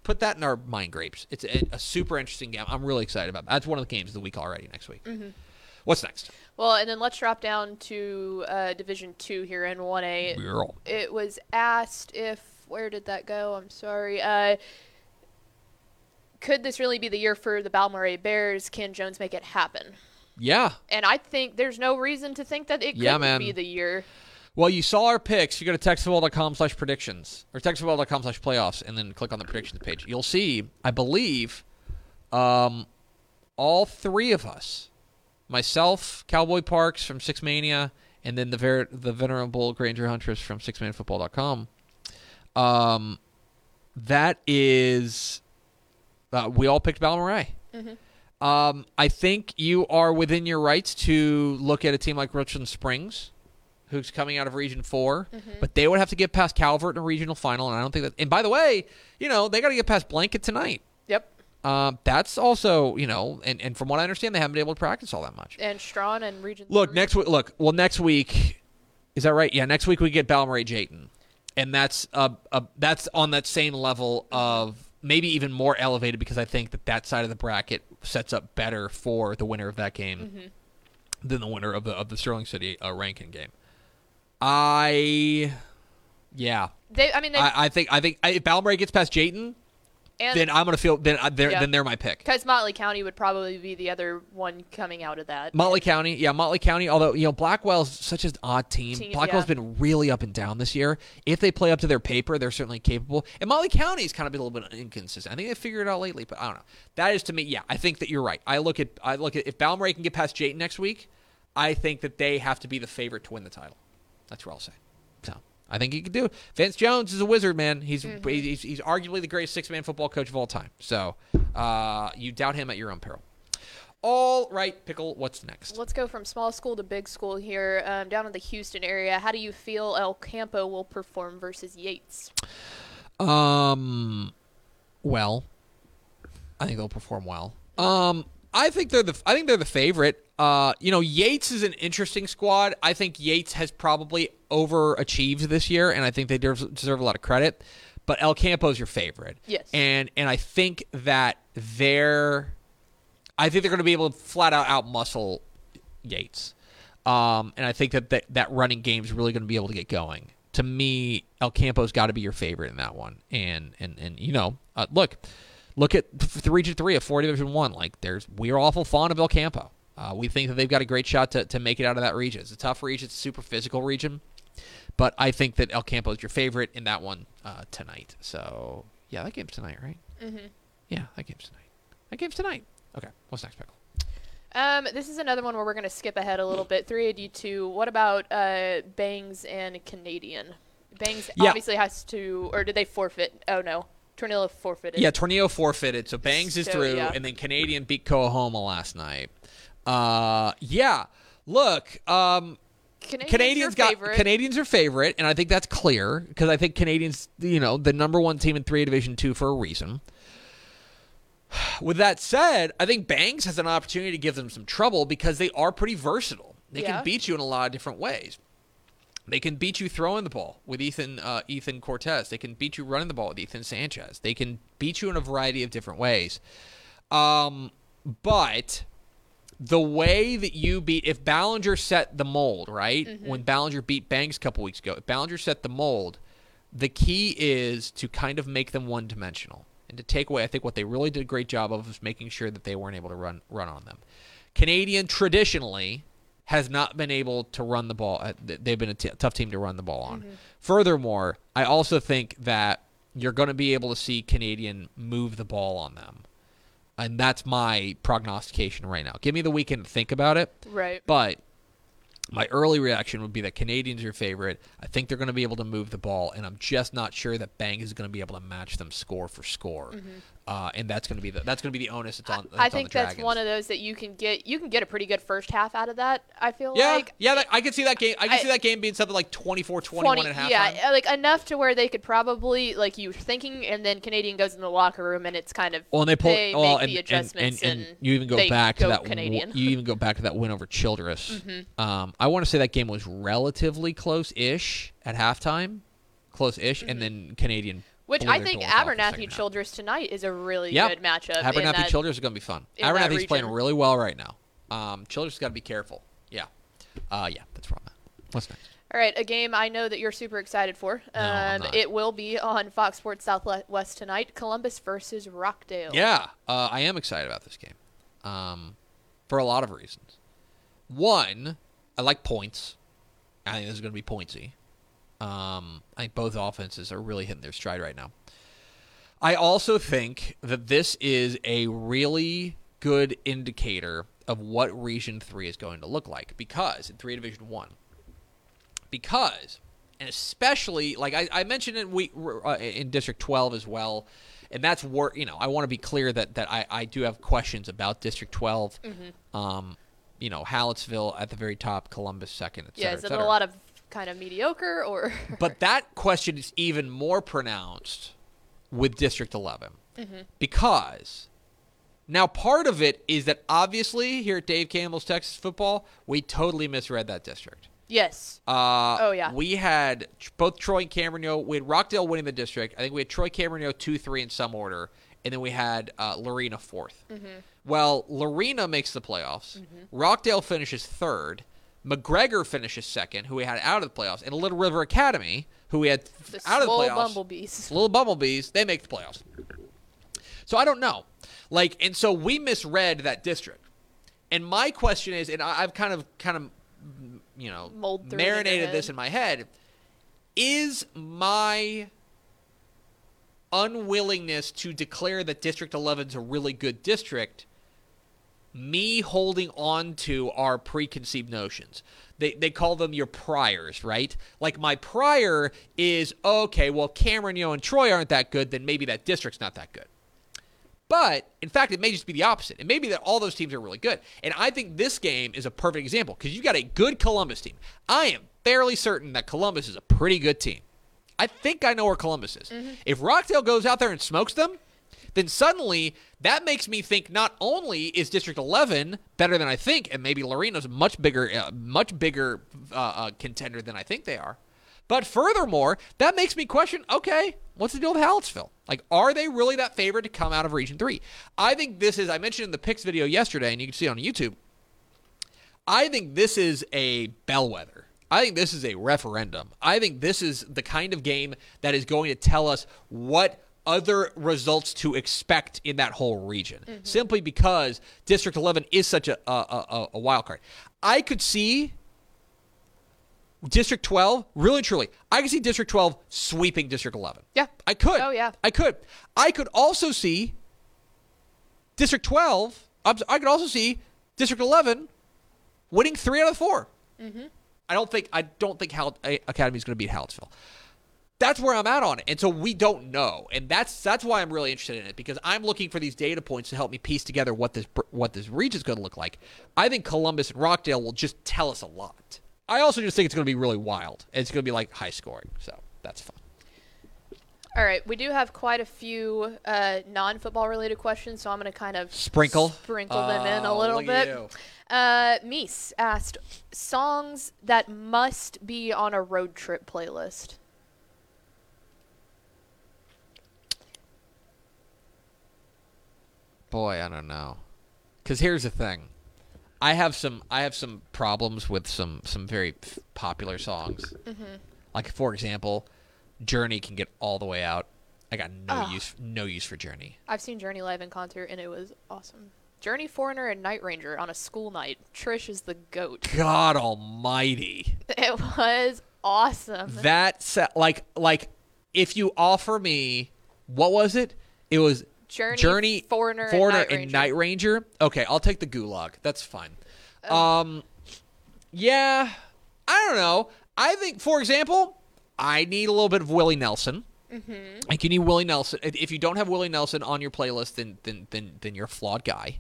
[SPEAKER 1] put that in our mind grapes? It's a, a super interesting game. I'm really excited about. That. That's one of the games of the week already next week. What's next?
[SPEAKER 2] Well, and then let's drop down to uh, Division Two here in One A.
[SPEAKER 1] Girl.
[SPEAKER 2] It was asked if where did that go? I'm sorry. Uh, could this really be the year for the Balmorhea Bears? Can Jones make it happen?
[SPEAKER 1] Yeah.
[SPEAKER 2] And I think there's no reason to think that it
[SPEAKER 1] Yeah,
[SPEAKER 2] couldn't be the year.
[SPEAKER 1] Well, you saw our picks. You go to texasfootball.com slash predictions or texasfootball.com slash playoffs and then click on the predictions page. You'll see, I believe, um, all three of us, myself, Cowboy Parks from Six Mania, and then the ver- the venerable Granger Huntress from sixmanfootball.com. Um, that is, uh, we all picked Balmorhea. Um, I think you are within your rights to look at a team like Richland Springs, who's coming out of Region 4 but they would have to get past Calvert in a regional final, and I don't think that. And by the way, you know they got to get past Blanket tonight.
[SPEAKER 2] Yep.
[SPEAKER 1] Um, that's also, you know, and, and from what I understand, they haven't been able to practice all that much.
[SPEAKER 2] And Strawn and Region.
[SPEAKER 1] Look,
[SPEAKER 2] three.
[SPEAKER 1] next week. Look, well, next week is that right? Yeah, next week we get Balmorhea Jayton, and that's uh, uh that's on that same level of maybe even more elevated because I think that that side of the bracket sets up better for the winner of that game than the winner of the of the Sterling City uh, Rankin game. I, yeah,
[SPEAKER 2] They, I mean, they,
[SPEAKER 1] I, I think I think if Balmorhea gets past Jayton,
[SPEAKER 2] and
[SPEAKER 1] then I'm gonna feel then uh, they're,
[SPEAKER 2] Yeah.
[SPEAKER 1] then they're my pick.
[SPEAKER 2] because Motley County would probably be the other one coming out of that.
[SPEAKER 1] Motley County, yeah, Motley County. Although you know Blackwell's such an odd team.
[SPEAKER 2] Team,
[SPEAKER 1] Blackwell's
[SPEAKER 2] yeah.
[SPEAKER 1] been really up and down this year. If they play up to their paper, they're certainly capable. And Motley County's kind of been a little bit inconsistent. I think they figured it out lately, but I don't know. That is to me, yeah. I think that you're right. I look at I look at if Balmorhea can get past Jayton next week, I think that they have to be the favorite to win the title. That's what I'll say. So I think he can do. it. Vince Jones is a wizard, man. He's he's, he's arguably the greatest six man football coach of all time. So uh, you doubt him at your own peril. All right, pickle. What's next?
[SPEAKER 2] Let's go from small school to big school here, um, down in the Houston area. How do you feel El Campo will perform versus Yates?
[SPEAKER 1] Um, well, I think they'll perform well. Um, I think they're the I think they're the favorite. Uh, you know, Yates is an interesting squad. I think Yates has probably overachieved this year, and I think they deserve, a lot of credit. But El Campo's your favorite.
[SPEAKER 2] Yes.
[SPEAKER 1] And and I think that they're I think they're going to be able to flat out outmuscle Yates. Um, and I think that, that that running game is really going to be able to get going. To me, El Campo's got to be your favorite in that one. And and and you know, uh, look, look at the Region Three of Four Division One. Like, there's we're awful fond of El Campo. Uh, we think that they've got a great shot to, to make it out of that region. It's a tough region. It's a super physical region. But I think that El Campo is your favorite in that one uh, tonight. So yeah, that game's tonight, right?
[SPEAKER 2] Mm-hmm.
[SPEAKER 1] Yeah, that game's tonight. That game's tonight. Okay, what's next, pickle?
[SPEAKER 2] Um, this is another one where we're going to skip ahead a little bit. 3AD2. What about uh, Bangs and Canadian? Bangs
[SPEAKER 1] Yeah.
[SPEAKER 2] obviously has to, or did they forfeit? Oh, no. Tornillo forfeited.
[SPEAKER 1] Yeah, Tornillo forfeited, so Bangs is
[SPEAKER 2] So,
[SPEAKER 1] through,
[SPEAKER 2] yeah.
[SPEAKER 1] and then Canadian beat Coahoma last night. Uh, yeah. Look, um,
[SPEAKER 2] Canadians,
[SPEAKER 1] Canadians
[SPEAKER 2] are
[SPEAKER 1] got
[SPEAKER 2] favorite.
[SPEAKER 1] Canadians are favorite, and I think that's clear because I think Canadians, you know, the number one team in three Division two for a reason. With that said, I think Bangs has an opportunity to give them some trouble because they are pretty versatile. They
[SPEAKER 2] Yeah.
[SPEAKER 1] can beat you in a lot of different ways. They can beat you throwing the ball with Ethan uh, Ethan Cortez. They can beat you running the ball with Ethan Sanchez. They can beat you in a variety of different ways. Um, but the way that you beat if Ballinger set the mold, right?
[SPEAKER 2] Mm-hmm.
[SPEAKER 1] When Ballinger beat Bangs a couple weeks ago, if Ballinger set the mold, the key is to kind of make them one dimensional and to take away I think what they really did a great job of is making sure that they weren't able to run run on them. Canadian traditionally has not been able to run the ball. uh, They've been a t- tough team to run the ball on. Furthermore, I also think that you're going to be able to see Canadian move the ball on them. And that's my prognostication right now. Give me the weekend to think about it.
[SPEAKER 2] right.
[SPEAKER 1] But my early reaction would be that Canadians are favorite. I think they're going to be able to move the ball, and I'm just not sure that Bang is going to be able to match them score for score. Uh, and that's going to be the that's going to be the onus that's on. That's
[SPEAKER 2] Mm-hmm. I
[SPEAKER 1] on
[SPEAKER 2] think
[SPEAKER 1] the
[SPEAKER 2] that's one of those that you can get. You can get a pretty good first half out of that. I feel
[SPEAKER 1] Yeah,
[SPEAKER 2] like.
[SPEAKER 1] yeah, that, I can see that game. I can
[SPEAKER 2] I-
[SPEAKER 1] see that game being something like 24 21
[SPEAKER 2] 20
[SPEAKER 1] at halftime.
[SPEAKER 2] yeah, like enough to where they could probably like you were thinking, and then Canadian goes in the locker room, and it's kind of
[SPEAKER 1] Well, and they pull.
[SPEAKER 2] they
[SPEAKER 1] well, and,
[SPEAKER 2] the
[SPEAKER 1] and-
[SPEAKER 2] adjustments,
[SPEAKER 1] and, and, you even go back to
[SPEAKER 2] go
[SPEAKER 1] that.
[SPEAKER 2] Canadian. Mm-hmm.
[SPEAKER 1] you even go back to that win over Childress. Um, I want to say that game was relatively close-ish at halftime, close-ish, and then Canadian.
[SPEAKER 2] Which I think
[SPEAKER 1] doors off the
[SPEAKER 2] Abernathy. Childress tonight is a really
[SPEAKER 1] Yep.
[SPEAKER 2] good matchup.
[SPEAKER 1] Abernathy Childress is going to be fun. Abernathy's playing really well right now. Um, Childress got to be careful. Yeah, uh, yeah, that's where I'm at. What's next?
[SPEAKER 2] All right, a game I know that you're super excited for.
[SPEAKER 1] No,
[SPEAKER 2] um,
[SPEAKER 1] not.
[SPEAKER 2] it will be on Fox Sports Southwest tonight. Columbus versus Rockdale.
[SPEAKER 1] Yeah, uh, I am excited about this game um, for a lot of reasons. One, I like points. I think this is going to be pointsy. Um, I think both offenses are really hitting their stride right now. I also think that this is a really good indicator of what Region 3 is going to look like because in 3 Division 1, because and especially like I, I mentioned in we uh, in District 12 as well, and that's where you know I want to be clear that that I, I do have questions about District 12. Um, you know, Hallettsville at the very top, Columbus second, et
[SPEAKER 2] Yeah,
[SPEAKER 1] cetera, et
[SPEAKER 2] it a
[SPEAKER 1] cetera.
[SPEAKER 2] lot of kind of mediocre or?
[SPEAKER 1] But that question is even more pronounced with District 11 because now part of it is that obviously here at Dave Campbell's Texas Football, we totally misread that district.
[SPEAKER 2] yes.
[SPEAKER 1] Uh,
[SPEAKER 2] Oh, yeah.
[SPEAKER 1] We had both Troy and Cameron Yoe. We had Rockdale winning the district. I think we had Troy Cameron Yoe two, three in some order, and then we had uh, Lorena 4th
[SPEAKER 2] Mm-hmm.
[SPEAKER 1] Well, Lorena makes the playoffs. Rockdale finishes third. McGregor finishes second, who we had out of the playoffs, and Little River Academy, who we had
[SPEAKER 2] the
[SPEAKER 1] out of the playoffs.
[SPEAKER 2] bumblebees.
[SPEAKER 1] Little Bumblebees, they make the playoffs. So I don't know. Like, and so we misread that district. And my question is, and I, I've kind of, kind of, you know,
[SPEAKER 2] in
[SPEAKER 1] marinated this in my head. Is my unwillingness to declare that District 11 is a really good district me holding on to our preconceived notions. They, they call them your priors, right? Like my prior is okay, well, Cameron, you know, and Troy aren't that good, then maybe that district's not that good. But in fact, it may just be the opposite. It may be that all those teams are really good. And I think this game is a perfect example because you've got a good Columbus team. I am fairly certain that Columbus is a pretty good team. I think I know where Columbus is. Mm-hmm. If Rockdale goes out there and smokes them, then suddenly that makes me think not only is District 11 better than I think, and maybe Lorena's much bigger, uh, much bigger uh, uh, contender than I think they are, but furthermore, that makes me question: Okay, what's the deal with Hallettsville? Like, are they really that favored to come out of Region Three? I think this is. I mentioned in the picks video yesterday, and you can see it on YouTube. I think this is a bellwether. I think this is a referendum. I think this is the kind of game that is going to tell us what other results to expect in that whole region. Simply because District 11 is such a, a, a, a wild card. I could see District 12, really truly, I could see District 12 sweeping District 11.
[SPEAKER 2] Yeah.
[SPEAKER 1] I could.
[SPEAKER 2] Oh, yeah.
[SPEAKER 1] I could. I could also see District 12, I'm s- I could also see District 11 winning three out of 4 Mm-hmm. I don't think I don't think Hal- Academy is going to beat Hallettsville. That's where I'm at on it, and so we don't know, and that's that's why I'm really interested in it because I'm looking for these data points to help me piece together what this what this region is going to look like. I think Columbus and Rockdale will just tell us a lot. I also just think it's going to be really wild. It's going to be like high scoring, so that's fun.
[SPEAKER 2] All right, we do have quite a few uh, non-football related questions, so I'm going to kind of
[SPEAKER 1] Sprinkle?
[SPEAKER 2] sprinkle them in a
[SPEAKER 1] Oh,
[SPEAKER 2] little bit.
[SPEAKER 1] you.
[SPEAKER 2] Uh, Meese asked songs that must be on a road trip playlist.
[SPEAKER 1] Boy, I don't know. Cuz here's the thing. I have some I have some problems with some some very f- popular songs. Like for example, Journey can get all the way out. I got no
[SPEAKER 2] Ah.
[SPEAKER 1] use no use for Journey.
[SPEAKER 2] I've seen Journey live in concert, and it was awesome. Journey, Foreigner, and Night Ranger on a school night. Trish is the goat.
[SPEAKER 1] God almighty.
[SPEAKER 2] It was awesome.
[SPEAKER 1] That sa- like like if you offer me what was it? It was
[SPEAKER 2] Journey,
[SPEAKER 1] Journey,
[SPEAKER 2] Foreigner, and
[SPEAKER 1] Foreigner,
[SPEAKER 2] Night
[SPEAKER 1] and
[SPEAKER 2] Ranger.
[SPEAKER 1] Night Ranger. Okay, I'll take the Gulag. That's fine. Um, yeah, I don't know. I think, for example, I need a little bit of Willie Nelson. Mm-hmm. Like you need Willie Nelson. If if you don't have Willie Nelson on your playlist, then then then then you're a flawed guy.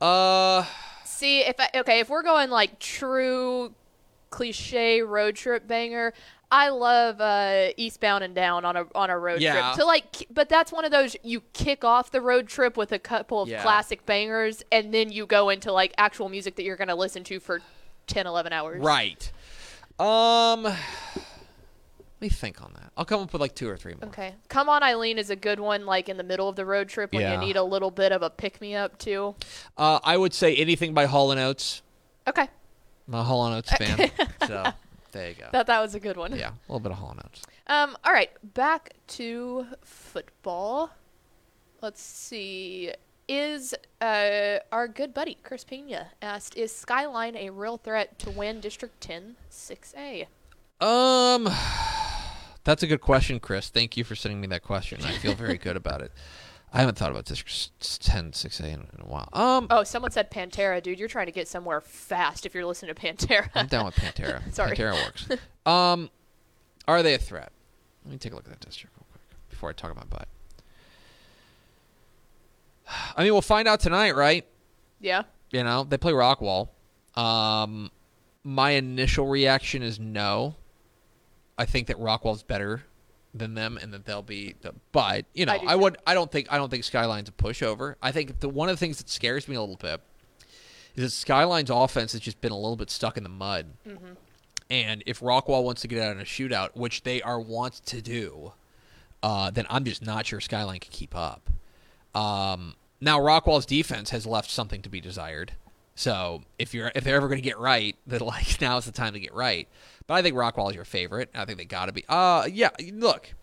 [SPEAKER 1] Uh,
[SPEAKER 2] See, if I, okay, if we're going like true cliche road trip banger, I love uh, Eastbound and Down on a on a road
[SPEAKER 1] Yeah.
[SPEAKER 2] trip. To like, but that's one of those you kick off the road trip with a couple of
[SPEAKER 1] Yeah.
[SPEAKER 2] classic bangers, and then you go into like actual music that you're gonna listen to for 10, 11 hours.
[SPEAKER 1] right. Um, let me think on that. I'll come up with like two or three more.
[SPEAKER 2] Okay. Come on, Eileen is a good one, like in the middle of the road trip when
[SPEAKER 1] Yeah.
[SPEAKER 2] you need a little bit of a pick me up too.
[SPEAKER 1] Uh, I would say anything by Hall and Oates.
[SPEAKER 2] Okay.
[SPEAKER 1] I'm a Hall and Oates fan. so there you go.
[SPEAKER 2] That that was a good one.
[SPEAKER 1] Yeah, a little bit of Hall and Oates.
[SPEAKER 2] Um, all right, back to football. Let's see. Is uh, our good buddy Chris Pena asked, is Skyline a real threat to win District 10 6A?
[SPEAKER 1] Um, that's a good question, Chris. Thank you for sending me that question. I feel very good about it. I haven't thought about District s- 10, 6A in, in a while. Um,
[SPEAKER 2] Oh, someone said Pantera, dude. You're trying to get somewhere fast if you're listening to Pantera.
[SPEAKER 1] I'm down with Pantera.
[SPEAKER 2] Sorry.
[SPEAKER 1] Pantera works. Um, are they a threat? Let me take a look at that district real quick before I talk about butt. I mean, we'll find out tonight, right?
[SPEAKER 2] yeah.
[SPEAKER 1] You know, they play Rockwall. Um, my initial reaction is no. I think that Rockwall's better than them, and that they'll be. The, but you know,
[SPEAKER 2] I
[SPEAKER 1] I, would. I don't think. I don't think Skyline's a pushover. I think the one of the things that scares me a little bit is that Skyline's offense has just been a little bit stuck in the mud.
[SPEAKER 2] Mm-hmm.
[SPEAKER 1] And if Rockwall wants to get out in a shootout, which they are wont to do, uh, then I'm just not sure Skyline can keep up. Um, now Rockwall's defense has left something to be desired. So if you're if they're ever going to get right, then like now is the time to get right. But I think Rockwall is your favorite. I think they got to be. Uh, yeah. Look,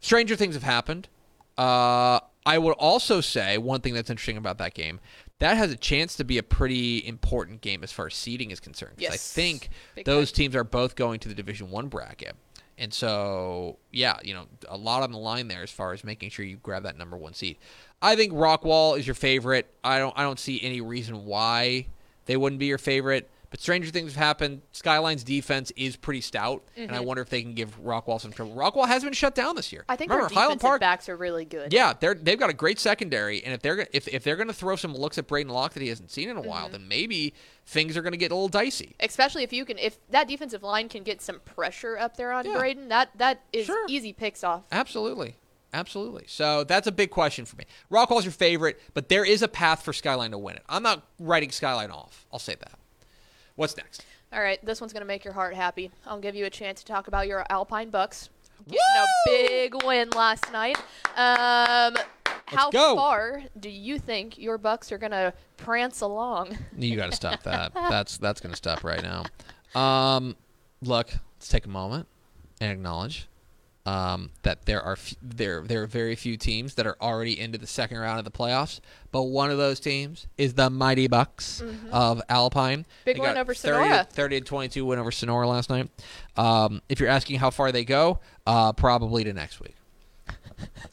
[SPEAKER 1] stranger things have happened. Uh, I would also say one thing that's interesting about that game. That has a chance to be a pretty important game as far as seeding is concerned. 'Cause I think
[SPEAKER 2] Big
[SPEAKER 1] those teams are both going to the Division One bracket, and so yeah, you know, a lot on the line there as far as making sure you grab that number one seed. I think Rockwall is your favorite. I don't I don't see any reason why they wouldn't be your favorite. But stranger things have happened. Skyline's defense is pretty stout, and I wonder if they can give Rockwall some trouble. Rockwall has been shut down this year.
[SPEAKER 2] I think
[SPEAKER 1] Remember Highland Park?
[SPEAKER 2] backs are really good.
[SPEAKER 1] Yeah, they're they've got a great secondary, and if they're if if they're going to throw some looks at Braedyn Locke that he hasn't seen in a
[SPEAKER 2] Mm-hmm.
[SPEAKER 1] while, then maybe things are going to get a little dicey.
[SPEAKER 2] Especially if you can, if that defensive line can get some pressure up there on
[SPEAKER 1] Yeah.
[SPEAKER 2] Braden, that that is
[SPEAKER 1] Sure.
[SPEAKER 2] easy picks off.
[SPEAKER 1] Absolutely. Absolutely. So that's a big question for me. Rockwall's your favorite, but there is a path for Skyline to win it. I'm not writing Skyline off. I'll say that. What's next?
[SPEAKER 2] All right, this one's gonna make your heart happy. I'll give you a chance to talk about your Alpine Bucks. Getting
[SPEAKER 1] Woo!
[SPEAKER 2] a big win last night. Um, how
[SPEAKER 1] go.
[SPEAKER 2] far do you think your Bucks are gonna prance along?
[SPEAKER 1] You got to stop that. that's that's going to stop right now. Um, look, let's take a moment and acknowledge um, that there are f- there there are very few teams that are already into the second round of the playoffs. But one of those teams is the Mighty Bucks of Alpine.
[SPEAKER 2] Mm-hmm. Big
[SPEAKER 1] They
[SPEAKER 2] win over
[SPEAKER 1] 30
[SPEAKER 2] Sonora.
[SPEAKER 1] 30 to 22 win over Sonora last night. Um, if you're asking how far they go, uh, probably to next week.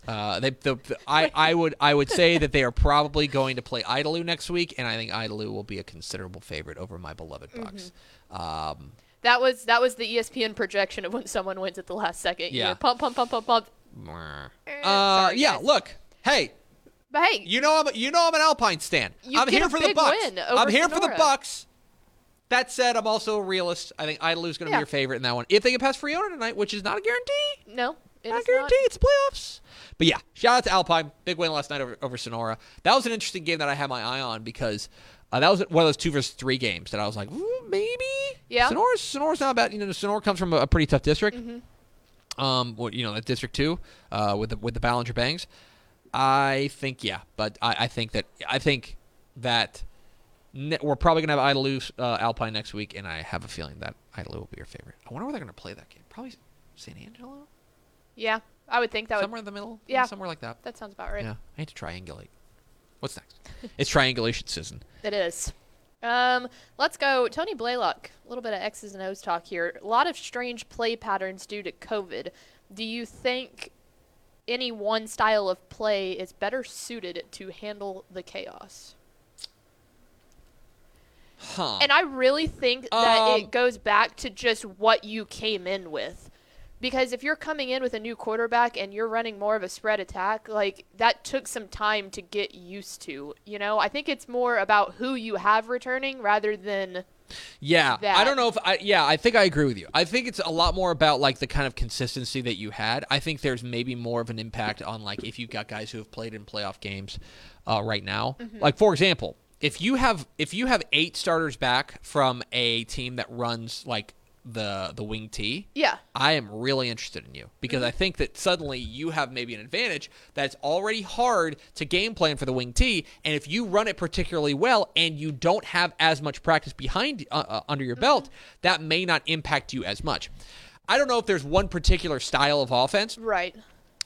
[SPEAKER 1] Uh, they, the, the- I, I would I would say that they are probably going to play Idalou next week, and I think Idalou will be a considerable favorite over my beloved Bucks.
[SPEAKER 2] Mm-hmm.
[SPEAKER 1] Um,
[SPEAKER 2] That was that was the ESPN projection of when someone wins at the last second. You
[SPEAKER 1] Yeah.
[SPEAKER 2] know, pump, pump, pump, pump, pump.
[SPEAKER 1] uh,
[SPEAKER 2] sorry,
[SPEAKER 1] yeah,
[SPEAKER 2] guys.
[SPEAKER 1] look, hey,
[SPEAKER 2] But hey,
[SPEAKER 1] you know I'm you know I'm an Alpine stan.
[SPEAKER 2] You
[SPEAKER 1] I'm
[SPEAKER 2] get
[SPEAKER 1] here
[SPEAKER 2] a
[SPEAKER 1] for the
[SPEAKER 2] big
[SPEAKER 1] Bucks.
[SPEAKER 2] win over
[SPEAKER 1] I'm here for the
[SPEAKER 2] Sonora.
[SPEAKER 1] Bucks. That said, I'm also a realist. I think Idalou's going to
[SPEAKER 2] Yeah.
[SPEAKER 1] be your favorite in that one. If they get past Friona tonight, which is not a guarantee.
[SPEAKER 2] No, it
[SPEAKER 1] Not
[SPEAKER 2] is
[SPEAKER 1] a guarantee. It's playoffs. But yeah, shout out to Alpine. Big win last night over, over Sonora. That was an interesting game that I had my eye on because uh, that was one of those two versus three games that I was like, maybe.
[SPEAKER 2] Yeah.
[SPEAKER 1] Sonora's, Sonora's not bad. You know, Sonora comes from a, a pretty tough district.
[SPEAKER 2] Mm-hmm.
[SPEAKER 1] Um, what- you know, that District Two, uh, with the with the Ballinger Bangs. I think yeah, but I, I think that I think that ne- we're probably gonna have Idalou uh, Alpine next week, and I have a feeling that Idalou will be your favorite. I wonder where they're gonna play that game. Probably San Angelo,
[SPEAKER 2] Yeah, I would think that would.
[SPEAKER 1] somewhere in the middle.
[SPEAKER 2] Yeah.
[SPEAKER 1] somewhere like that.
[SPEAKER 2] That sounds about right.
[SPEAKER 1] Yeah, I need to triangulate. What's next? it's triangulation season.
[SPEAKER 2] It is. Um, let's go. Tony Blaylock. A little bit of X's and O's talk here. A lot of strange play patterns due to COVID. Do you think any one style of play is better suited to handle the chaos?
[SPEAKER 1] Huh.
[SPEAKER 2] And I really think that
[SPEAKER 1] Um,
[SPEAKER 2] it goes back to just what you came in with. Because if you're coming in with a new quarterback and you're running more of a spread attack, like that took some time to get used to. You know, I think it's more about who you have returning rather than
[SPEAKER 1] Yeah, I don't know if I. Yeah, I think I agree with you. I think it's a lot more about like the kind of consistency that you had. I think there's maybe more of an impact on like if you've got guys who have played in playoff games uh, right now.
[SPEAKER 2] Mm-hmm.
[SPEAKER 1] Like for example, if you have if you have eight starters back from a team that runs like the the wing T,
[SPEAKER 2] yeah.
[SPEAKER 1] I am really interested in you because
[SPEAKER 2] Mm-hmm.
[SPEAKER 1] I think that suddenly you have maybe an advantage that's already hard to game plan for the wing T, and if you run it particularly well and you don't have as much practice behind uh, uh, under your belt, that may not impact you as much. I don't know if there's one particular style of offense.
[SPEAKER 2] Right.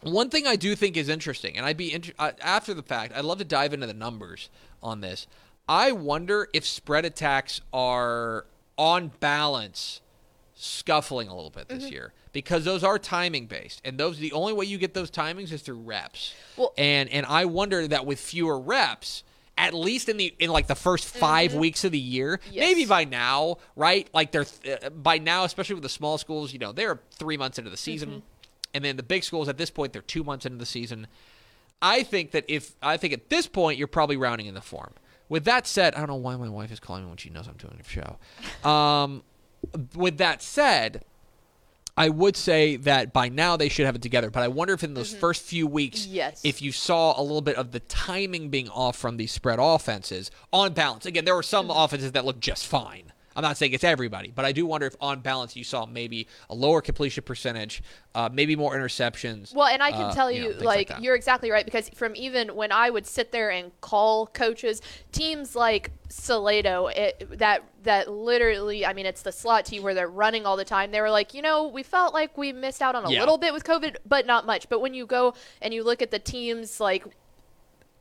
[SPEAKER 1] One thing I do think is interesting, and I'd be inter- uh, after the fact, I'd love to dive into the numbers on this. I wonder if spread attacks are on balance scuffling a little bit this year because those are timing based, and those the only way you get those timings is through reps.
[SPEAKER 2] Well-
[SPEAKER 1] and and I wonder that with fewer reps. At least in the in like the first 5 weeks of the year,
[SPEAKER 2] Yes.
[SPEAKER 1] maybe by now, right? Like they're uh, by now, especially with the small schools, you know, they're three months into the season, and then the big schools at this point they're two months into the season. I think that if I think at this point you're probably rounding in the form. With that said, I don't know why my wife is calling me when she knows I'm doing a show. Um, with that said, I would say that by now they should have it together. But I wonder if in those mm-hmm. first few weeks,
[SPEAKER 2] Yes.
[SPEAKER 1] if you saw a little bit of the timing being off from these spread offenses on balance. Again, there were some mm-hmm. offenses that looked just fine. I'm not saying it's everybody, but I do wonder if on balance you saw maybe a lower completion percentage, uh, maybe more interceptions.
[SPEAKER 2] Well, and I can
[SPEAKER 1] uh,
[SPEAKER 2] tell
[SPEAKER 1] you
[SPEAKER 2] you,
[SPEAKER 1] know, things
[SPEAKER 2] like, you're exactly right because from even when I would sit there and call coaches, teams like Salado, it, that that literally, I mean, it's the slot team where they're running all the time. They were like, you know, we felt like we missed out on a
[SPEAKER 1] Yeah.
[SPEAKER 2] little bit with COVID, but not much. But when you go and you look at the teams like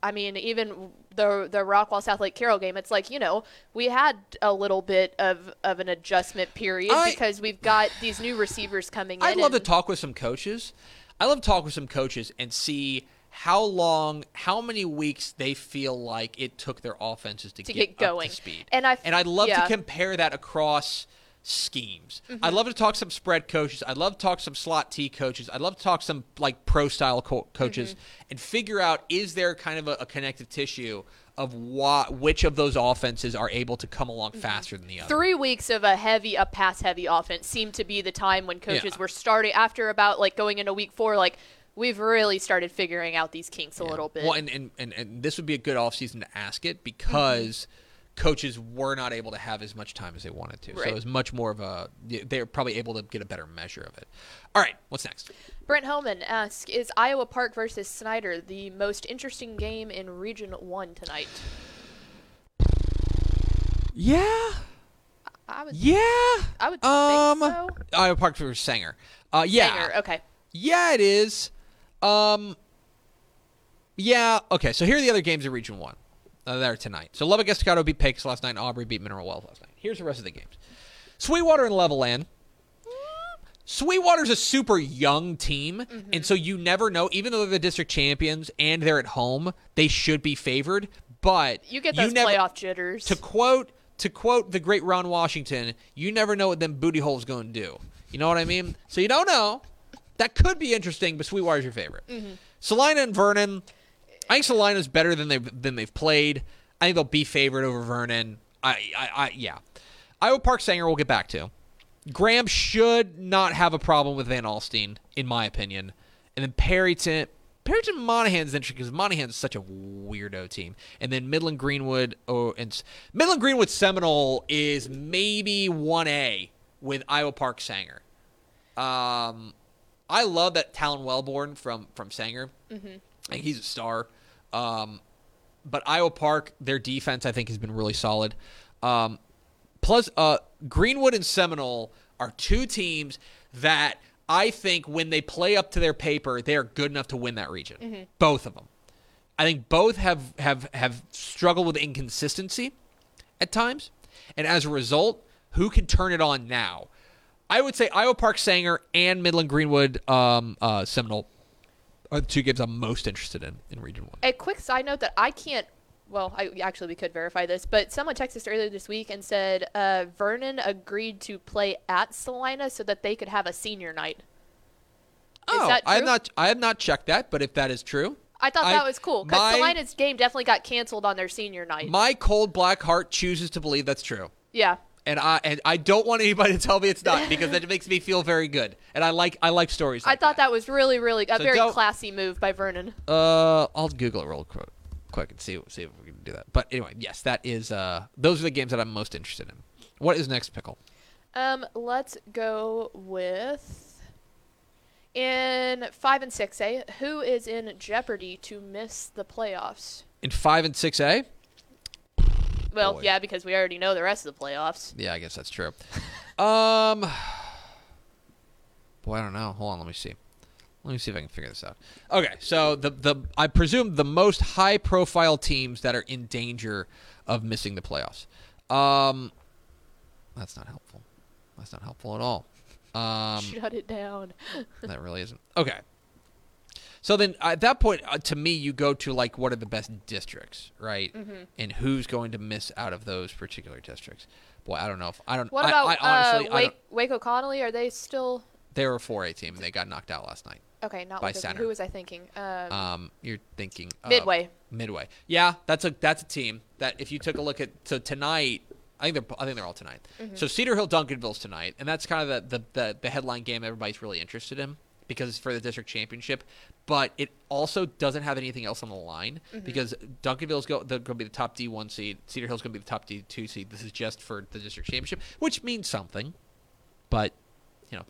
[SPEAKER 2] I mean, even the the Rockwall Southlake Carroll game, it's like you know we had a little bit of, of an adjustment period
[SPEAKER 1] I-
[SPEAKER 2] because we've got these new receivers coming in.
[SPEAKER 1] I'd love to talk with some coaches. I love to talk with some coaches and see how long, how many weeks they feel like it took their offenses to,
[SPEAKER 2] To
[SPEAKER 1] get,
[SPEAKER 2] get
[SPEAKER 1] up
[SPEAKER 2] going.
[SPEAKER 1] to speed.
[SPEAKER 2] And I
[SPEAKER 1] and I'd love
[SPEAKER 2] yeah.
[SPEAKER 1] To compare that across schemes. I'd love to talk some spread coaches. I'd love to talk some slot T coaches. I'd love to talk some like pro style co- coaches
[SPEAKER 2] Mm-hmm.
[SPEAKER 1] and figure out is there kind of a, a connective tissue of what which of those offenses are able to come along
[SPEAKER 2] Mm-hmm.
[SPEAKER 1] faster than the other.
[SPEAKER 2] three weeks of a heavy, a pass heavy offense seemed to be the time when coaches
[SPEAKER 1] Yeah.
[SPEAKER 2] were starting after about like going into week four, like we've really started figuring out these kinks a little bit.
[SPEAKER 1] Well, and, and, and, and this would be a good offseason to ask it because coaches were not able to have as much time as they wanted to. So it was much more of a, they're probably able to get a better measure of it. All right, what's next?
[SPEAKER 2] Brent Homan asks, "Is Iowa Park versus Snyder the most interesting game in Region One tonight?"
[SPEAKER 1] Yeah.
[SPEAKER 2] I would,
[SPEAKER 1] Yeah.
[SPEAKER 2] I would
[SPEAKER 1] Um,
[SPEAKER 2] think so.
[SPEAKER 1] Iowa Park versus Sanger. Uh, yeah.
[SPEAKER 2] Sanger, okay.
[SPEAKER 1] Yeah, it is. Um, yeah. Okay. So here are the other games in Region One. Uh, that tonight. So Lubbock Estacado beat Pecos last night. Aubrey beat Mineral Wells last night. Here's the rest of the games. Sweetwater and Levelland. Sweetwater's a super young team,
[SPEAKER 2] Mm-hmm.
[SPEAKER 1] and so you never know. Even though they're the district champions and they're at home, they should be favored. But
[SPEAKER 2] You get those
[SPEAKER 1] never,
[SPEAKER 2] playoff jitters.
[SPEAKER 1] to quote to quote the great Ron Washington, you never know what them booty holes going to do. You know what I mean? So you don't know. That could be interesting, but Sweetwater's your favorite. Celina and Vernon. I think Celina's better than they've than they've played. I think they'll be favored over Vernon. I, I, I yeah. Iowa Park Sanger we'll get back to. Graham should not have a problem with Van Alstyne, in my opinion. And then Perryton, Perryton Monahans interesting because Monahans such a weirdo team. And then Midland Greenwood, oh, and Midland Greenwood Seminole is maybe one A with Iowa Park Sanger. Um, I love that Talon Wellborn from from Sanger. Mm-hmm. I think he's a star. Um, but Iowa Park, their defense, I think, has been really solid. Um, plus, uh, Greenwood and Seminole are two teams that I think when they play up to their paper, they are good enough to win that region. Both of them. I think both have, have, have struggled with inconsistency at times. And as a result, who can turn it on now? I would say Iowa Park Sanger and Midland Greenwood um, uh, Seminole are the two games I'm most interested in in Region 1.
[SPEAKER 2] A quick side note that I can't. Well, I actually we could verify this, but someone texted us earlier this week and said uh, Vernon agreed to play at Celina so that they could have a senior night. Is that
[SPEAKER 1] I have not I have not checked that, but if that is true,
[SPEAKER 2] I thought
[SPEAKER 1] I-
[SPEAKER 2] that was cool because Celina's game definitely got canceled on their senior night.
[SPEAKER 1] my cold black heart chooses to believe that's true.
[SPEAKER 2] yeah,
[SPEAKER 1] And I and I don't want anybody to tell me it's not because that makes me feel very good. And I like I like stories.
[SPEAKER 2] I thought that was really, really a
[SPEAKER 1] So
[SPEAKER 2] very classy move by Vernon.
[SPEAKER 1] Uh, I'll Google it real quick, quick and see see if we can do that. But anyway, yes, that is uh those are the games that I'm most interested in. What is next pickle?
[SPEAKER 2] Um, let's go with in five and six A. Who is in jeopardy to miss the playoffs?
[SPEAKER 1] In five and six A?
[SPEAKER 2] Well,
[SPEAKER 1] Boy.
[SPEAKER 2] yeah, because we already know the rest of the playoffs.
[SPEAKER 1] Yeah, I guess that's true. um, boy, I don't know. Hold on, let me see. Let me see if I can figure this out. Okay, so the the I presume the most high profile teams that are in danger of missing the playoffs. Um, that's not helpful. That's not helpful at all. Um,
[SPEAKER 2] Shut it down.
[SPEAKER 1] that really isn't. Okay. So then at that point, uh, to me, you go to like what are the best districts, right?
[SPEAKER 2] Mm-hmm.
[SPEAKER 1] And who's going to miss out of those particular districts? Boy, I don't know if I don't.
[SPEAKER 2] What
[SPEAKER 1] I,
[SPEAKER 2] about
[SPEAKER 1] I honestly,
[SPEAKER 2] uh,
[SPEAKER 1] I
[SPEAKER 2] Wake, Waco Connally? Are they still
[SPEAKER 1] they were a 4A team and they got knocked out last night.
[SPEAKER 2] okay? Not
[SPEAKER 1] By
[SPEAKER 2] Waco.
[SPEAKER 1] center.
[SPEAKER 2] Who was I thinking? Um,
[SPEAKER 1] Um, you're thinking uh,
[SPEAKER 2] Midway.
[SPEAKER 1] Midway. Yeah, that's a that's a team that if you took a look at so tonight, I think they're I think they're all tonight.
[SPEAKER 2] Mm-hmm.
[SPEAKER 1] So Cedar Hill Duncanville's tonight, and that's kind of the, the the the headline game everybody's really interested in because it's for the district championship. But it also doesn't have anything else on the line
[SPEAKER 2] Mm-hmm.
[SPEAKER 1] because Duncanville's go going to be the top D one seed. Cedar Hill's going to be the top D two seed. This is just for the district championship, which means something. But you know,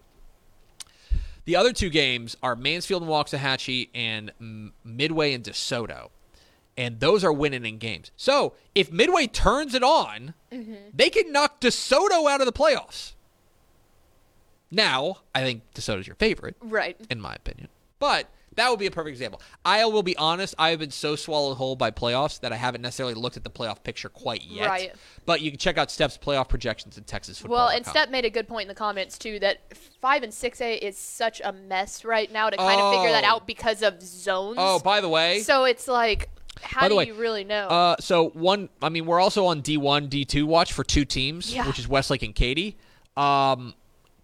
[SPEAKER 1] the other two games are Mansfield and Waxahachie and Midway and DeSoto. And those are winning in games. So if Midway turns it on, they can knock DeSoto out of the playoffs. Now, I think DeSoto's your favorite,
[SPEAKER 2] right.
[SPEAKER 1] in my opinion. But that would be a perfect example. I will be honest, I have been so swallowed whole by playoffs that I haven't necessarily looked at the playoff picture quite yet.
[SPEAKER 2] Right.
[SPEAKER 1] But you can check out Steph's playoff projections in Texas football.
[SPEAKER 2] Well, and Step made a good point in the comments too that five and six A is such a mess right now to kind of figure that
[SPEAKER 1] Oh.
[SPEAKER 2] out because of zones.
[SPEAKER 1] Oh, by the way,
[SPEAKER 2] so it's like, how
[SPEAKER 1] By the
[SPEAKER 2] do
[SPEAKER 1] way,
[SPEAKER 2] you really know?
[SPEAKER 1] Uh, so one, I mean, we're also on D one, D two watch for two teams,
[SPEAKER 2] Yeah.
[SPEAKER 1] which is Westlake and Katy. Um,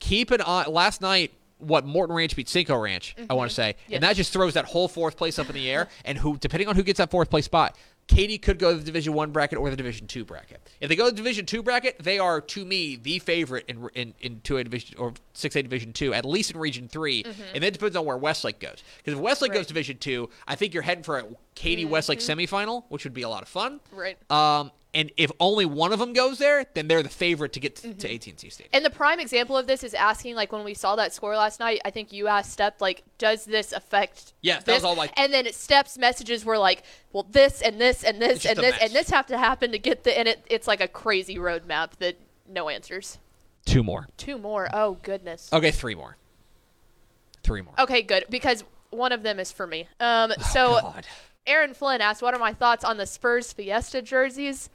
[SPEAKER 1] keep an eye. Last night, what Morton Ranch beat Cinco Ranch, I want to say,
[SPEAKER 2] Mm-hmm. Yes.
[SPEAKER 1] and that just throws that whole fourth place up in the air. and who, depending on who gets that fourth place spot, Katy could go to the Division One bracket or the Division Two bracket. If they go to the Division Two bracket, they are to me the favorite in in in two A Division or six A Division Two, at least in Region 3 And then it depends on where Westlake goes. Because if Westlake
[SPEAKER 2] Right.
[SPEAKER 1] goes Division Two, I think you're heading for a Katy Westlake semifinal, which would be a lot of fun.
[SPEAKER 2] Right.
[SPEAKER 1] Um, and if only one of them goes there, then they're the favorite to get to, to AT&T Stadium.
[SPEAKER 2] And the prime example of this is asking, like, when we saw that score last night, I think you asked Step, like, does this affect
[SPEAKER 1] Yes, that was all, like-
[SPEAKER 2] And then Step's messages were like, well, this and this and this and this and this have to happen to get the, and it, it's like a crazy roadmap that no answers.
[SPEAKER 1] Two more.
[SPEAKER 2] Two more. Oh, goodness.
[SPEAKER 1] Okay, three more. Three more.
[SPEAKER 2] Okay, good. Because one of them is for me. Um, so
[SPEAKER 1] Oh, God.
[SPEAKER 2] Aaron Flynn asked, what are my thoughts on the Spurs Fiesta jerseys?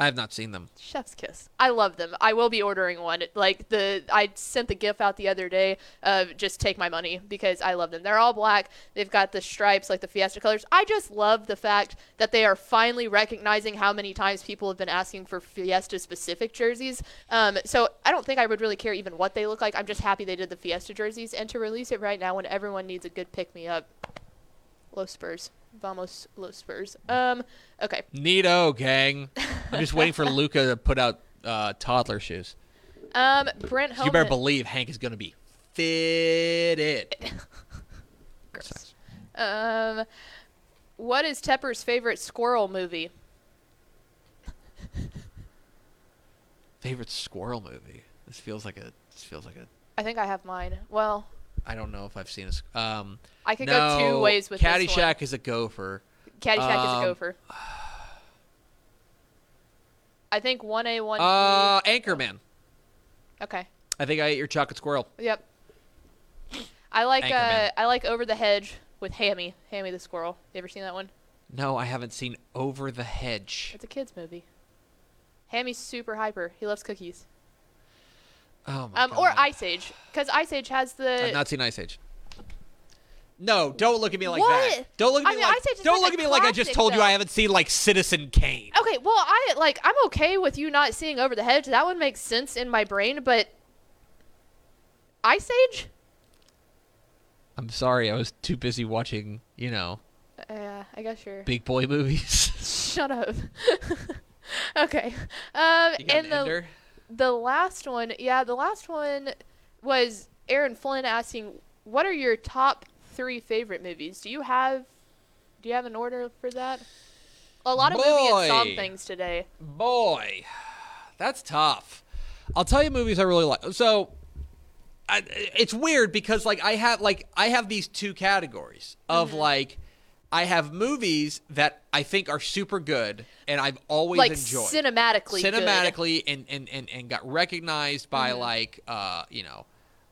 [SPEAKER 1] I have not seen them.
[SPEAKER 2] Chef's kiss. I love them. I will be ordering one. Like the I sent the gif out the other day of just take my money because I love them. They're all black. They've got the stripes like the Fiesta colors. I just love the fact that they are finally recognizing how many times people have been asking for Fiesta specific jerseys. Um, so I don't think I would really care even what they look like. I'm just happy they did the Fiesta jerseys and to release it right now when everyone needs a good pick me up. Los Spurs. Vamos Los Spurs. Um okay.
[SPEAKER 1] Neato, gang. I'm just waiting for Luca to put out uh, toddler shoes.
[SPEAKER 2] Um, Brent Holman.
[SPEAKER 1] You better believe Hank is going to be fitted.
[SPEAKER 2] Gross. Um, what is Tepper's favorite squirrel movie?
[SPEAKER 1] Favorite squirrel movie. This feels like a. This feels like a.
[SPEAKER 2] I think I have mine. Well,
[SPEAKER 1] I don't know if I've seen this. Um,
[SPEAKER 2] I could
[SPEAKER 1] no,
[SPEAKER 2] go two ways with this one.
[SPEAKER 1] Caddyshack is a gopher.
[SPEAKER 2] Caddyshack is
[SPEAKER 1] Um,
[SPEAKER 2] a gopher. I think one A one.
[SPEAKER 1] Uh, Anchorman.
[SPEAKER 2] okay.
[SPEAKER 1] I think I ate your chocolate squirrel.
[SPEAKER 2] Yep. I like uh I like Over the Hedge with Hammy. Hammy the squirrel. You ever seen that one?
[SPEAKER 1] No, I haven't seen Over the Hedge.
[SPEAKER 2] It's a kids movie. Hammy's super hyper. He loves cookies.
[SPEAKER 1] Oh my
[SPEAKER 2] Um, or Ice Age, because Ice Age has the.
[SPEAKER 1] I've not seen Ice Age. No, don't look at me like
[SPEAKER 2] What?
[SPEAKER 1] that. Don't look at
[SPEAKER 2] I
[SPEAKER 1] me
[SPEAKER 2] mean,
[SPEAKER 1] like.
[SPEAKER 2] Ice Age is
[SPEAKER 1] Don't
[SPEAKER 2] like
[SPEAKER 1] look at me like I just told you. I haven't seen like Citizen Kane.
[SPEAKER 2] Okay, well, I like I'm okay with you not seeing Over the Hedge. That one makes sense in my brain, but Ice Age?
[SPEAKER 1] I'm sorry, I was too busy watching, you know,
[SPEAKER 2] Yeah, I guess you're.
[SPEAKER 1] big boy movies.
[SPEAKER 2] Shut up. okay. Um, and
[SPEAKER 1] an
[SPEAKER 2] the
[SPEAKER 1] ender?
[SPEAKER 2] The last one, yeah, the last one was Aaron Flynn asking, "What are your top three favorite movies? Do you have, do you have an order for that?" A lot of movie and song things today.
[SPEAKER 1] Boy, that's tough. I'll tell you movies I really like. So, I, it's weird because like I have like I have these two categories of
[SPEAKER 2] Mm-hmm.
[SPEAKER 1] like I have movies that I think are super good and I've always
[SPEAKER 2] Like
[SPEAKER 1] enjoyed
[SPEAKER 2] cinematically, good.
[SPEAKER 1] cinematically and, and, and, and got recognized by
[SPEAKER 2] Mm-hmm.
[SPEAKER 1] like uh you know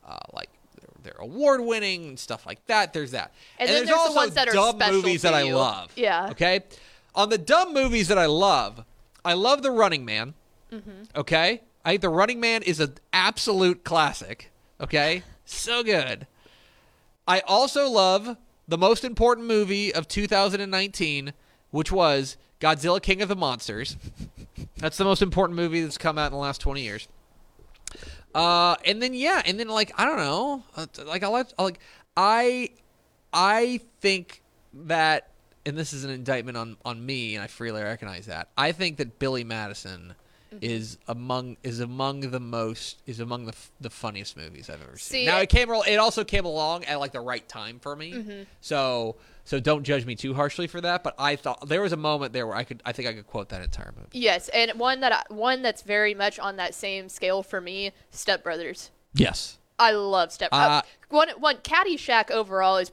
[SPEAKER 1] uh like they're, they're award winning and stuff like that. There's that.
[SPEAKER 2] And then
[SPEAKER 1] there's,
[SPEAKER 2] there's the
[SPEAKER 1] also
[SPEAKER 2] ones that are
[SPEAKER 1] dumb movies that I love.
[SPEAKER 2] Yeah.
[SPEAKER 1] Okay. On the dumb movies that I love, I love The Running Man.
[SPEAKER 2] Mm-hmm.
[SPEAKER 1] Okay. I think The Running Man is an absolute classic. Okay. So good. I also love the most important movie of 2019, which was Godzilla King of the Monsters. That's the most important movie that's come out in the last 20 years. Uh, and then yeah, and then like I don't know, uh, like I like, like I I think that, and this is an indictment on on me, and I freely recognize that. I think that Billy Madison is among is among the most is among the f- the funniest movies I've ever seen.
[SPEAKER 2] See,
[SPEAKER 1] now it came it also came along at like the right time for me, so so don't judge me too harshly for that. But I thought there was a moment there where I could I think I could quote that entire movie.
[SPEAKER 2] Yes, and one that I, one that's very much on that same scale for me, Step Brothers.
[SPEAKER 1] Yes.
[SPEAKER 2] I love Step.
[SPEAKER 1] Uh,
[SPEAKER 2] Uh, one one Caddyshack overall is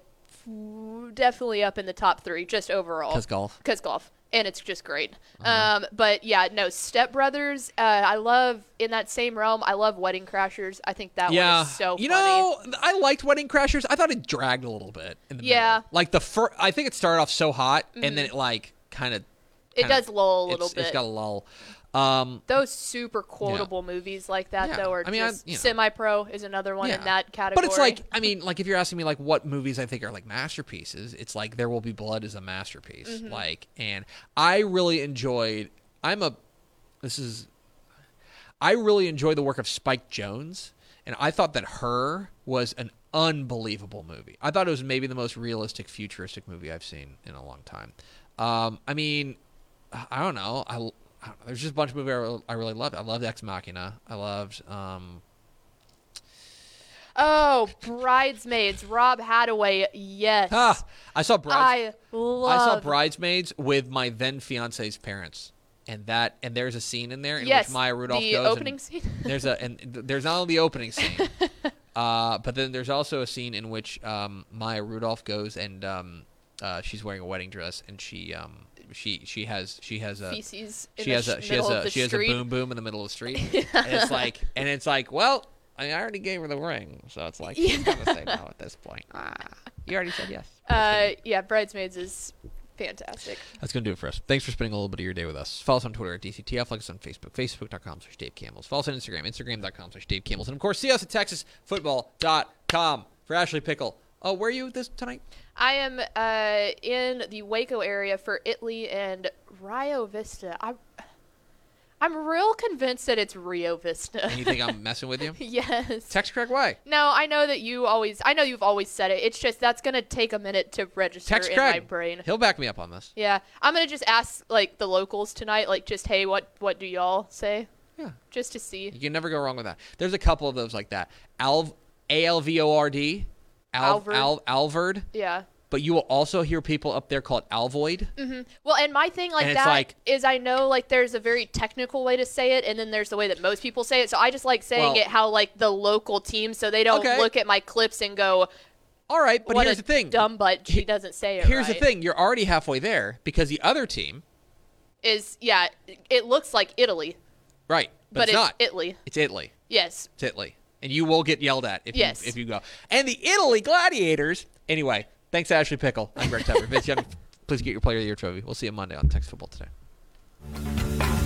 [SPEAKER 2] definitely up in the top three, just overall.
[SPEAKER 1] 'Cause golf.
[SPEAKER 2] Because golf, and it's just great.
[SPEAKER 1] Uh-huh.
[SPEAKER 2] Um, but yeah, no, Step Brothers. Uh, I love in that same realm. I love Wedding Crashers. I think that one
[SPEAKER 1] yeah,
[SPEAKER 2] is so
[SPEAKER 1] you
[SPEAKER 2] funny.
[SPEAKER 1] know, I liked Wedding Crashers. I thought it dragged a little bit. In the
[SPEAKER 2] Yeah.
[SPEAKER 1] middle. like the first. I think it started off so hot, and then it like kind of.
[SPEAKER 2] Mm-hmm. it does lull a little
[SPEAKER 1] it's,
[SPEAKER 2] bit.
[SPEAKER 1] It's got a lull. Um,
[SPEAKER 2] Those super quotable movies like that,
[SPEAKER 1] Yeah.
[SPEAKER 2] though, are
[SPEAKER 1] I mean, I-
[SPEAKER 2] just
[SPEAKER 1] you know.
[SPEAKER 2] semi-pro is another one
[SPEAKER 1] yeah.
[SPEAKER 2] in that category.
[SPEAKER 1] But it's like, I mean, like if you're asking me like what movies I think are like masterpieces, it's like There Will Be Blood is a masterpiece.
[SPEAKER 2] Mm-hmm.
[SPEAKER 1] Like, and I really enjoyed. I'm a. This is. I really enjoyed the work of Spike Jonze, and I thought that Her was an unbelievable movie. I thought it was maybe the most realistic, futuristic movie I've seen in a long time. Um, I mean, I don't know. I, I know. There's just a bunch of movies I really, I really loved. I loved Ex Machina. I loved. Um,
[SPEAKER 2] oh, Bridesmaids, Rob Hadaway, yes.
[SPEAKER 1] ah, I saw Brides.
[SPEAKER 2] I love.
[SPEAKER 1] I saw Bridesmaids with my then fiance's parents, and that and there's a scene in there in
[SPEAKER 2] Yes,
[SPEAKER 1] which Maya Rudolph
[SPEAKER 2] the
[SPEAKER 1] goes.
[SPEAKER 2] opening scene.
[SPEAKER 1] There's a and there's not only the opening scene, uh, but then there's also a scene in which um, Maya Rudolph goes and um, uh, she's wearing a wedding dress and she um, she she has she has a
[SPEAKER 2] feces
[SPEAKER 1] she has a she has a she has a boom boom in the middle of the street, and it's like and it's like well. I, already gave her the ring, so it's like she's gonna say no at this point. Ah, you already said yes.
[SPEAKER 2] Uh, yeah, Bridesmaids is fantastic.
[SPEAKER 1] That's going to do it for us. Thanks for spending a little bit of your day with us. Follow us on Twitter at DCTF. Like us on Facebook, facebook.com slash Dave Campbells. Follow us on Instagram, instagram.com slash Dave Campbells. And of course, see us at texasfootball.com. For Ashley Pickle. Oh, where are you this tonight?
[SPEAKER 2] I am uh, in the Waco area for Italy and Rio Vista. I, I'm real convinced that it's Rio Vista.
[SPEAKER 1] And you think I'm messing with you?
[SPEAKER 2] yes.
[SPEAKER 1] Text correct way.
[SPEAKER 2] No, I know that you always. I know you've always said it. It's just that's gonna take a minute to register
[SPEAKER 1] Text
[SPEAKER 2] in my brain.
[SPEAKER 1] He'll back me up on this.
[SPEAKER 2] Yeah, I'm gonna just ask like the locals tonight, like just hey, what what do y'all say?
[SPEAKER 1] Yeah.
[SPEAKER 2] just to see.
[SPEAKER 1] You can never go wrong with that. There's a couple of those like that. Alv A L V O R D. Al,
[SPEAKER 2] Alvord.
[SPEAKER 1] Al, Alvord.
[SPEAKER 2] Yeah.
[SPEAKER 1] But you will also hear people up there called Alvoid. Mm-hmm.
[SPEAKER 2] Well, and my thing like
[SPEAKER 1] And it's
[SPEAKER 2] that is
[SPEAKER 1] like-
[SPEAKER 2] I know like there's a very technical way to say it, and then there's the way that most people say it. So I just like saying
[SPEAKER 1] Well-
[SPEAKER 2] it how like the local team, so they don't
[SPEAKER 1] Okay.
[SPEAKER 2] look at my clips and go,
[SPEAKER 1] All right, but
[SPEAKER 2] "What
[SPEAKER 1] here's
[SPEAKER 2] a
[SPEAKER 1] the thing.
[SPEAKER 2] dumb butt, she doesn't say it."
[SPEAKER 1] Here's the
[SPEAKER 2] right."
[SPEAKER 1] thing. You're already halfway there because the other team,
[SPEAKER 2] is yeah, it looks like Italy,
[SPEAKER 1] right? But,
[SPEAKER 2] but,
[SPEAKER 1] it's,
[SPEAKER 2] it's
[SPEAKER 1] not.
[SPEAKER 2] Italy.
[SPEAKER 1] it's Italy.
[SPEAKER 2] Yes.
[SPEAKER 1] It's Italy. And you will get yelled at if,
[SPEAKER 2] Yes.
[SPEAKER 1] you, if you go. And the Italy Gladiators. Anyway, thanks, Ashley Pickle. I'm Greg Tepper. Vince Young, please get your Player of the Year trophy. We'll see you Monday on Texas Football Today.